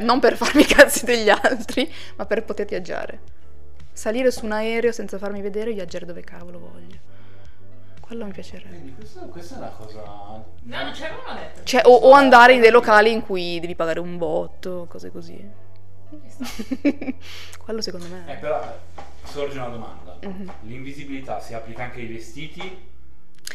Non per farmi i cazzi degli altri, ma per poter viaggiare. Salire su un aereo senza farmi vedere e viaggiare dove cavolo voglio. Quello mi piacerebbe. Quindi questa, questa è una cosa. No, non ce l'avevano detto. Cioè, o, o andare in dei locali in cui devi pagare un botto, cose così. Quello secondo Eh, me. però sorge una domanda. Mhm. L'invisibilità si applica anche ai vestiti?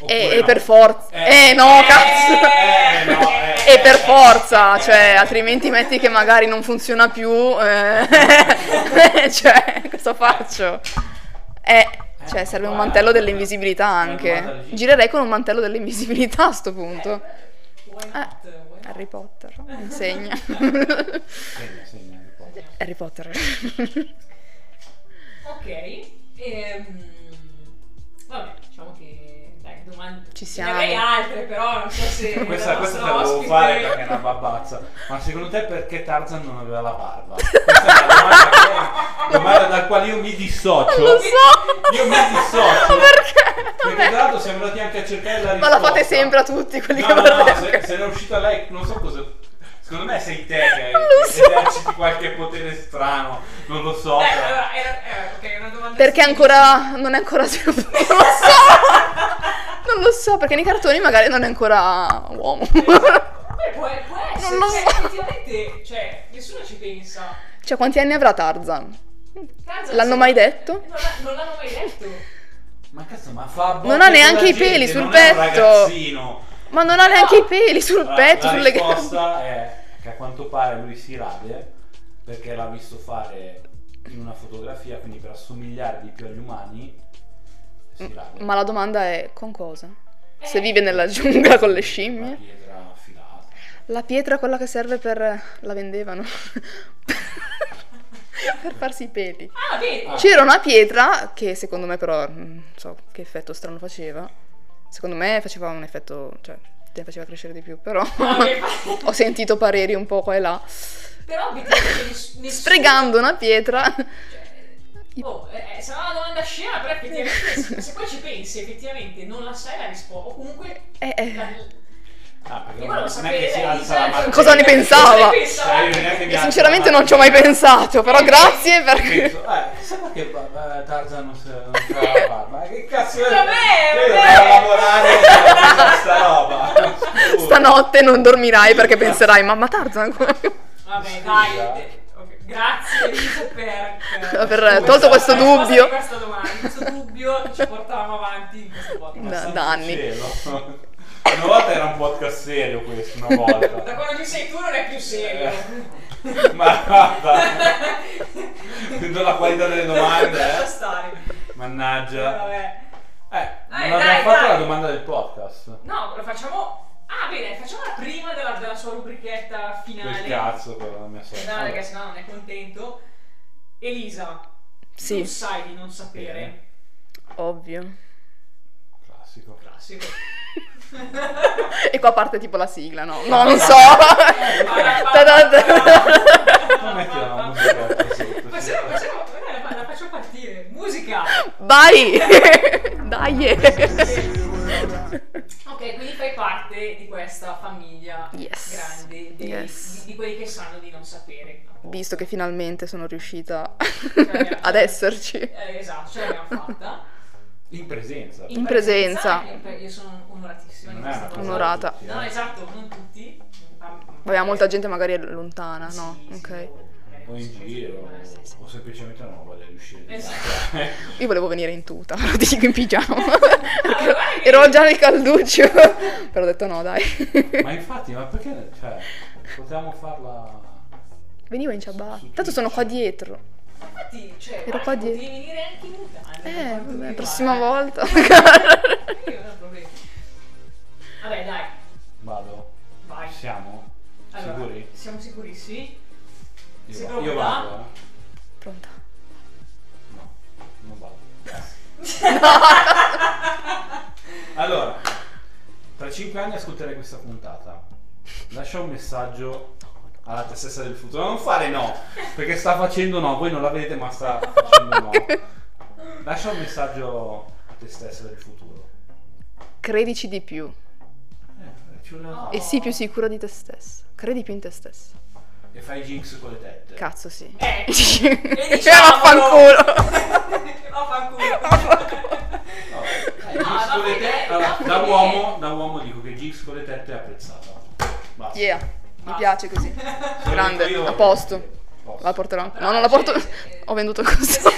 E, Oppure e no? per forza. Eh. Eh, no, cazzo. Eh, no, eh, E per eh, forza, eh, cioè, eh. altrimenti metti che magari non funziona più. eh, cioè, cosa faccio? Eh, cioè, serve un mantello dell'invisibilità una anche. Girerei con un mantello dell'invisibilità a sto punto. Eh, not? Harry Potter, insegna. Harry Potter. Ok. Ehm, vabbè, domande. Ci Ne siamo. avrei altre, però non so se Questa, la questa te la devo fare perché è una babbazza. Ma secondo te perché Tarzan non aveva la barba? Questa è una domanda, che- domanda dal quale io mi dissocio. Lo so. Io mi dissocio. Ma perché? Perché Vabbè. tra l'altro siamo andati anche a cercare la Ma risposta. la fate sempre a tutti quelli No, che no, no, se, se ne è uscita lei, non so cosa. Secondo me sei te che Non lo so. eserciti qualche potere strano, non lo so. Eh, però- allora, era, era- ok, una domanda Perché ancora non è ancora sviluppato. Non lo so. Non lo so, perché nei cartoni magari non è ancora uomo. Beh, può, può essere, Non lo cioè, so. effettivamente, cioè, nessuno ci pensa. Cioè, quanti anni avrà Tarzan? Tarzan L'hanno mai detto? Non, non l'hanno mai detto. Ma cazzo, ma fa Non ha neanche la i peli gente, sul non è un petto. ragazzino. Ma non ha neanche i peli sul La- petto, la sulle gambe. risposta è che a quanto pare lui si rade perché l'ha visto fare in una fotografia, quindi per assomigliare di più agli umani si rade. Ma la domanda è con cosa? Se Eh. vive nella giungla con le scimmie? pietra affilata. La pietra quella che serve per... la vendevano. per farsi i peli. Ah, vedi. C'era una pietra che secondo me però, non so che effetto strano faceva. Secondo me faceva un effetto, cioè, te ne faceva crescere di più, però ho sentito pareri un po' qua e là. Però obiettivamente ness- nessuno... Sfregando una pietra. Cioè, oh, eh, sarà una domanda scema, però effettivamente se, se poi ci pensi, effettivamente non la sai la risposta. O comunque... Eh, eh. la- Ah, perché Io non, non è che sapere, si alza Elisa, la mattina. Cosa ne pensava? Cosa ne pensava? Cioè, Sinceramente non ci ho mai pensato, però grazie perché... Penso, eh, chissà che eh, Tarzan non si non fa la barba. Che cazzo è? Vabbè, Io vabbè. devo lavorare sta roba. Stanotte non dormirai perché penserai, mamma Tarzan... Vabbè, dai. Eh, Grazie Elisa per, Per tolto questo dubbio. questa domanda, questo dubbio ci portavamo avanti in questo podcast. Da- da anni. cielo. Una volta era un podcast serio questo, una volta. Da quando ci sei tu non è più serio. Ma guarda, vedo la qualità delle domande, eh. Mannaggia. Vabbè. Eh, Dai, non dai, abbiamo fatto dai. la domanda del podcast. No, lo facciamo. Ah, bene, facciamola prima della, della sua rubrichetta finale. Quel cazzo con la mia sorella. No, perché sennò non è contento. Elisa, Sì, tu sai di non sapere. ovvio. Classico. Classico. E qua parte tipo la sigla, no? No, non so. Non metti la musica sotto. Possiamo, dai, la, la faccio partire. Musica. Vai! Dai! Ok, quindi fai parte di questa famiglia Yes. grande dei- Yes. Di, di quelli che sanno di non sapere. Visto che finalmente sono riuscita abbiamo- ad esserci. Eh, esatto, ce l'abbiamo fatta. In presenza. In presenza. in pre- Io sono onoratissima di Non è questa una cosa. Onorata. No, esatto, non tutti. Vabbè, molta gente magari è lontana, no? Sì, sì, Ok. magari O in giro, o semplicemente non ho voglia di uscire di Esatto. Io volevo venire in tuta, ti dico in pigiama. Ero già nel calduccio. Però ho detto no, dai. Ma infatti, ma perché, cioè, potevamo farla... Venivo in ciabatta. Tanto sono qua dietro. Infatti, cioè, Ero qua dietro. venire anche in mutande. Eh, vabbè, riguarda. prossima volta. Io non ho problemi. Vabbè, dai, Vado? vai. Siamo? Allora, Sicuri? Siamo sicurissimi? Io, va- io pronta? vado, eh. Pronta. No, non vado. allora, tra 5 anni ascolterai questa puntata. Lascia un messaggio alla te stessa del futuro. Non fare no, perché sta facendo no. Voi non la vedete, ma sta facendo no. Lascia un messaggio a te stessa del futuro. Credici di più. Eh, Oh. E sii più sicura di te stessa. Credi più in te stessa. E fai jinx con le tette. Cazzo sì. Eh, e E diciamolo. vaffanculo. Vaffanculo. No, eh, No, jinx con le tette. Allora, da uomo, da uomo dico che jinx con le tette è apprezzata. Basta. Yeah, mi piace così. Se lo Grande, io- a posto. Posto. La porterò. No, non la porto. eh, Ho venduto costume.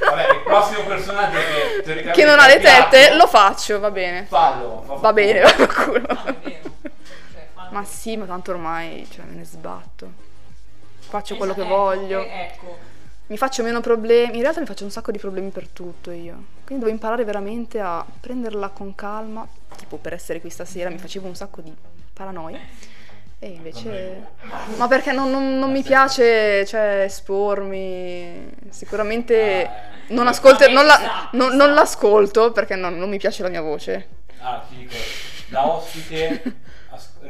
Vabbè, il prossimo personaggio che teoricamente che non ha le piatto, tette, lo faccio, va bene. Fallo. fa- Va bene, vaffanculo. No, è vero. Ma sì, ma tanto ormai cioè, me ne sbatto. Faccio Esatto, quello che ecco, voglio. Ecco. Mi faccio meno problemi. In realtà mi faccio un sacco di problemi per tutto io. Quindi devo imparare veramente a prenderla con calma. Tipo per essere qui stasera mi facevo un sacco di paranoie. E invece... Ma perché non, non- non mi piace cioè, espormi. Sicuramente Ah, eh. non, ascolto, non, la- non- l'ascolto perché non, non mi piace la mia voce. Ah, ti dico, da ospite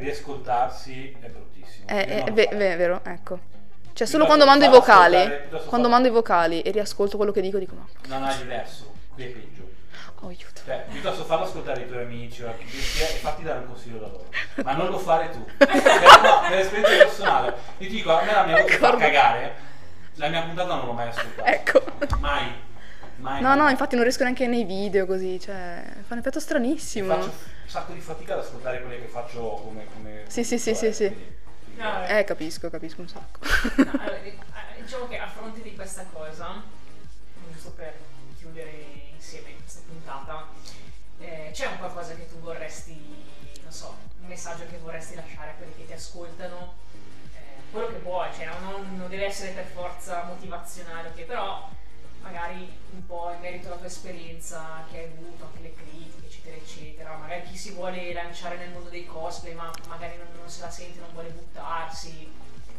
riascoltarsi è bruttissimo. È, Io è- lo ve- è vero, ecco. Cioè solo quando mando i vocali, quando mando i vocali e riascolto quello che dico, dico ma Non ha diverso, qui è peggio. oh, aiuto. Cioè, piuttosto farlo ascoltare ai tuoi amici o a chi sia e farti dare un consiglio da loro. Ma non lo fare tu. Per, no, per esperienza personale. Io ti dico, a me la mia voce fa cagare. La mia puntata non l'ho mai ascoltata. Ecco. Mai. Mai. No, mai. no, infatti non riesco neanche nei video così, cioè, fa un effetto stranissimo. Faccio un sacco di fatica ad ascoltare quelle che faccio come... come Sì, sì, sì, sì, sì. No, vabbè. Eh, capisco, capisco un sacco. No, allora, eh, diciamo che a fronte di questa cosa, giusto per chiudere insieme questa puntata, eh, c'è un qualcosa che tu vorresti, non so, un messaggio che vorresti lasciare a quelli che ti ascoltano, eh, quello che vuoi, cioè non, non deve essere per forza motivazionale, ok, però magari un po' in merito alla tua esperienza che hai avuto, anche le critiche, eccetera, eccetera, magari chi si vuole lanciare nel mondo dei cosplay ma magari non, non se la sente, non vuole buttarsi.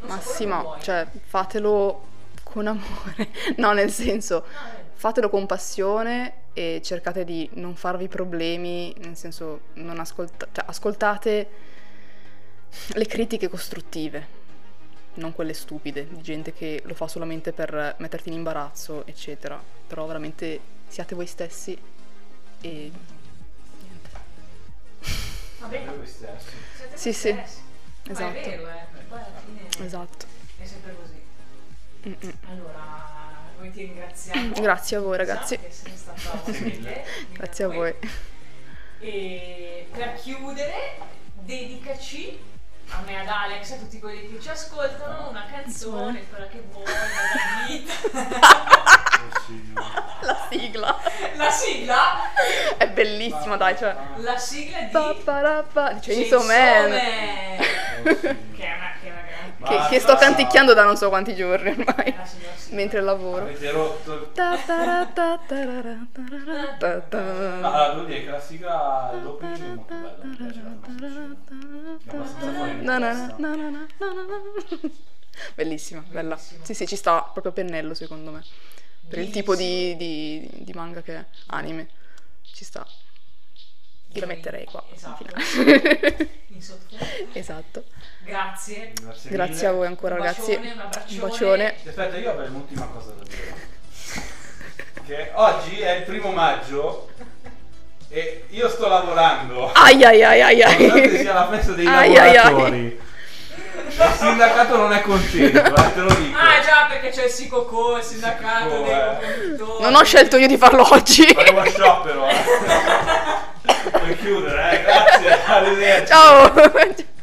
Non Ma so, sì, ma cioè, fatelo con amore. No, nel senso, fatelo con passione e cercate di non farvi problemi, nel senso, non ascolta- cioè, ascoltate le critiche costruttive, non quelle stupide, di gente che lo fa solamente per metterti in imbarazzo, eccetera. Però veramente siate voi stessi e. Vabbè, Sì, sì. Esatto. è vero, eh. Poi alla fine Esatto. è sempre così. Mm-mm. Allora, noi ti ringraziamo. Grazie a voi, ragazzi. Grazie a voi. E per chiudere, dedicaci a me, ad Alex, a tutti quelli che ci ascoltano, una canzone, quella che vuoi, della vita. La sigla La sigla, è bellissima, dai, cioè. la sigla di Pa-pa-ra-pa, di Chainsaw Man. Che è una, che è una gran... Che, Basta. che sto canticchiando da non so quanti giorni ormai. sigla. Mentre lavoro. Avete rotto... Ta-ta-ra-ta-ta-ra-ta-ra-ta-ta. Allora, devo dire che la sigla l'opening è molto bella, mi piace la. È abbastanza fuori di Na na testa. na na na na na. Bellissima, bella. Bellissima. Sì, sì, ci sta proprio a pennello secondo me. Per il tipo di, di- di manga che è, anime. Ci sta. Io la metterei qua. Esatto. in sottofondo. esatto. Grazie. Grazie, Grazie a voi ancora Un ragazzi. bacione, un bacione. Aspetta, io avrei un'ultima cosa da dire. Che oggi è il primo maggio e io sto lavorando. Ai ai ai ai Nonostante sia ai. la festa dei Ai, ai, ai. Il sindacato non è contento, eh, te lo dico. Ah già, perché c'è il SICOCO, il sindacato Sicoco, dei eh. Non ho scelto io di farlo oggi. Faremo sciopero, eh. Per chiudere, eh. Grazie, arrivederci. Ciao.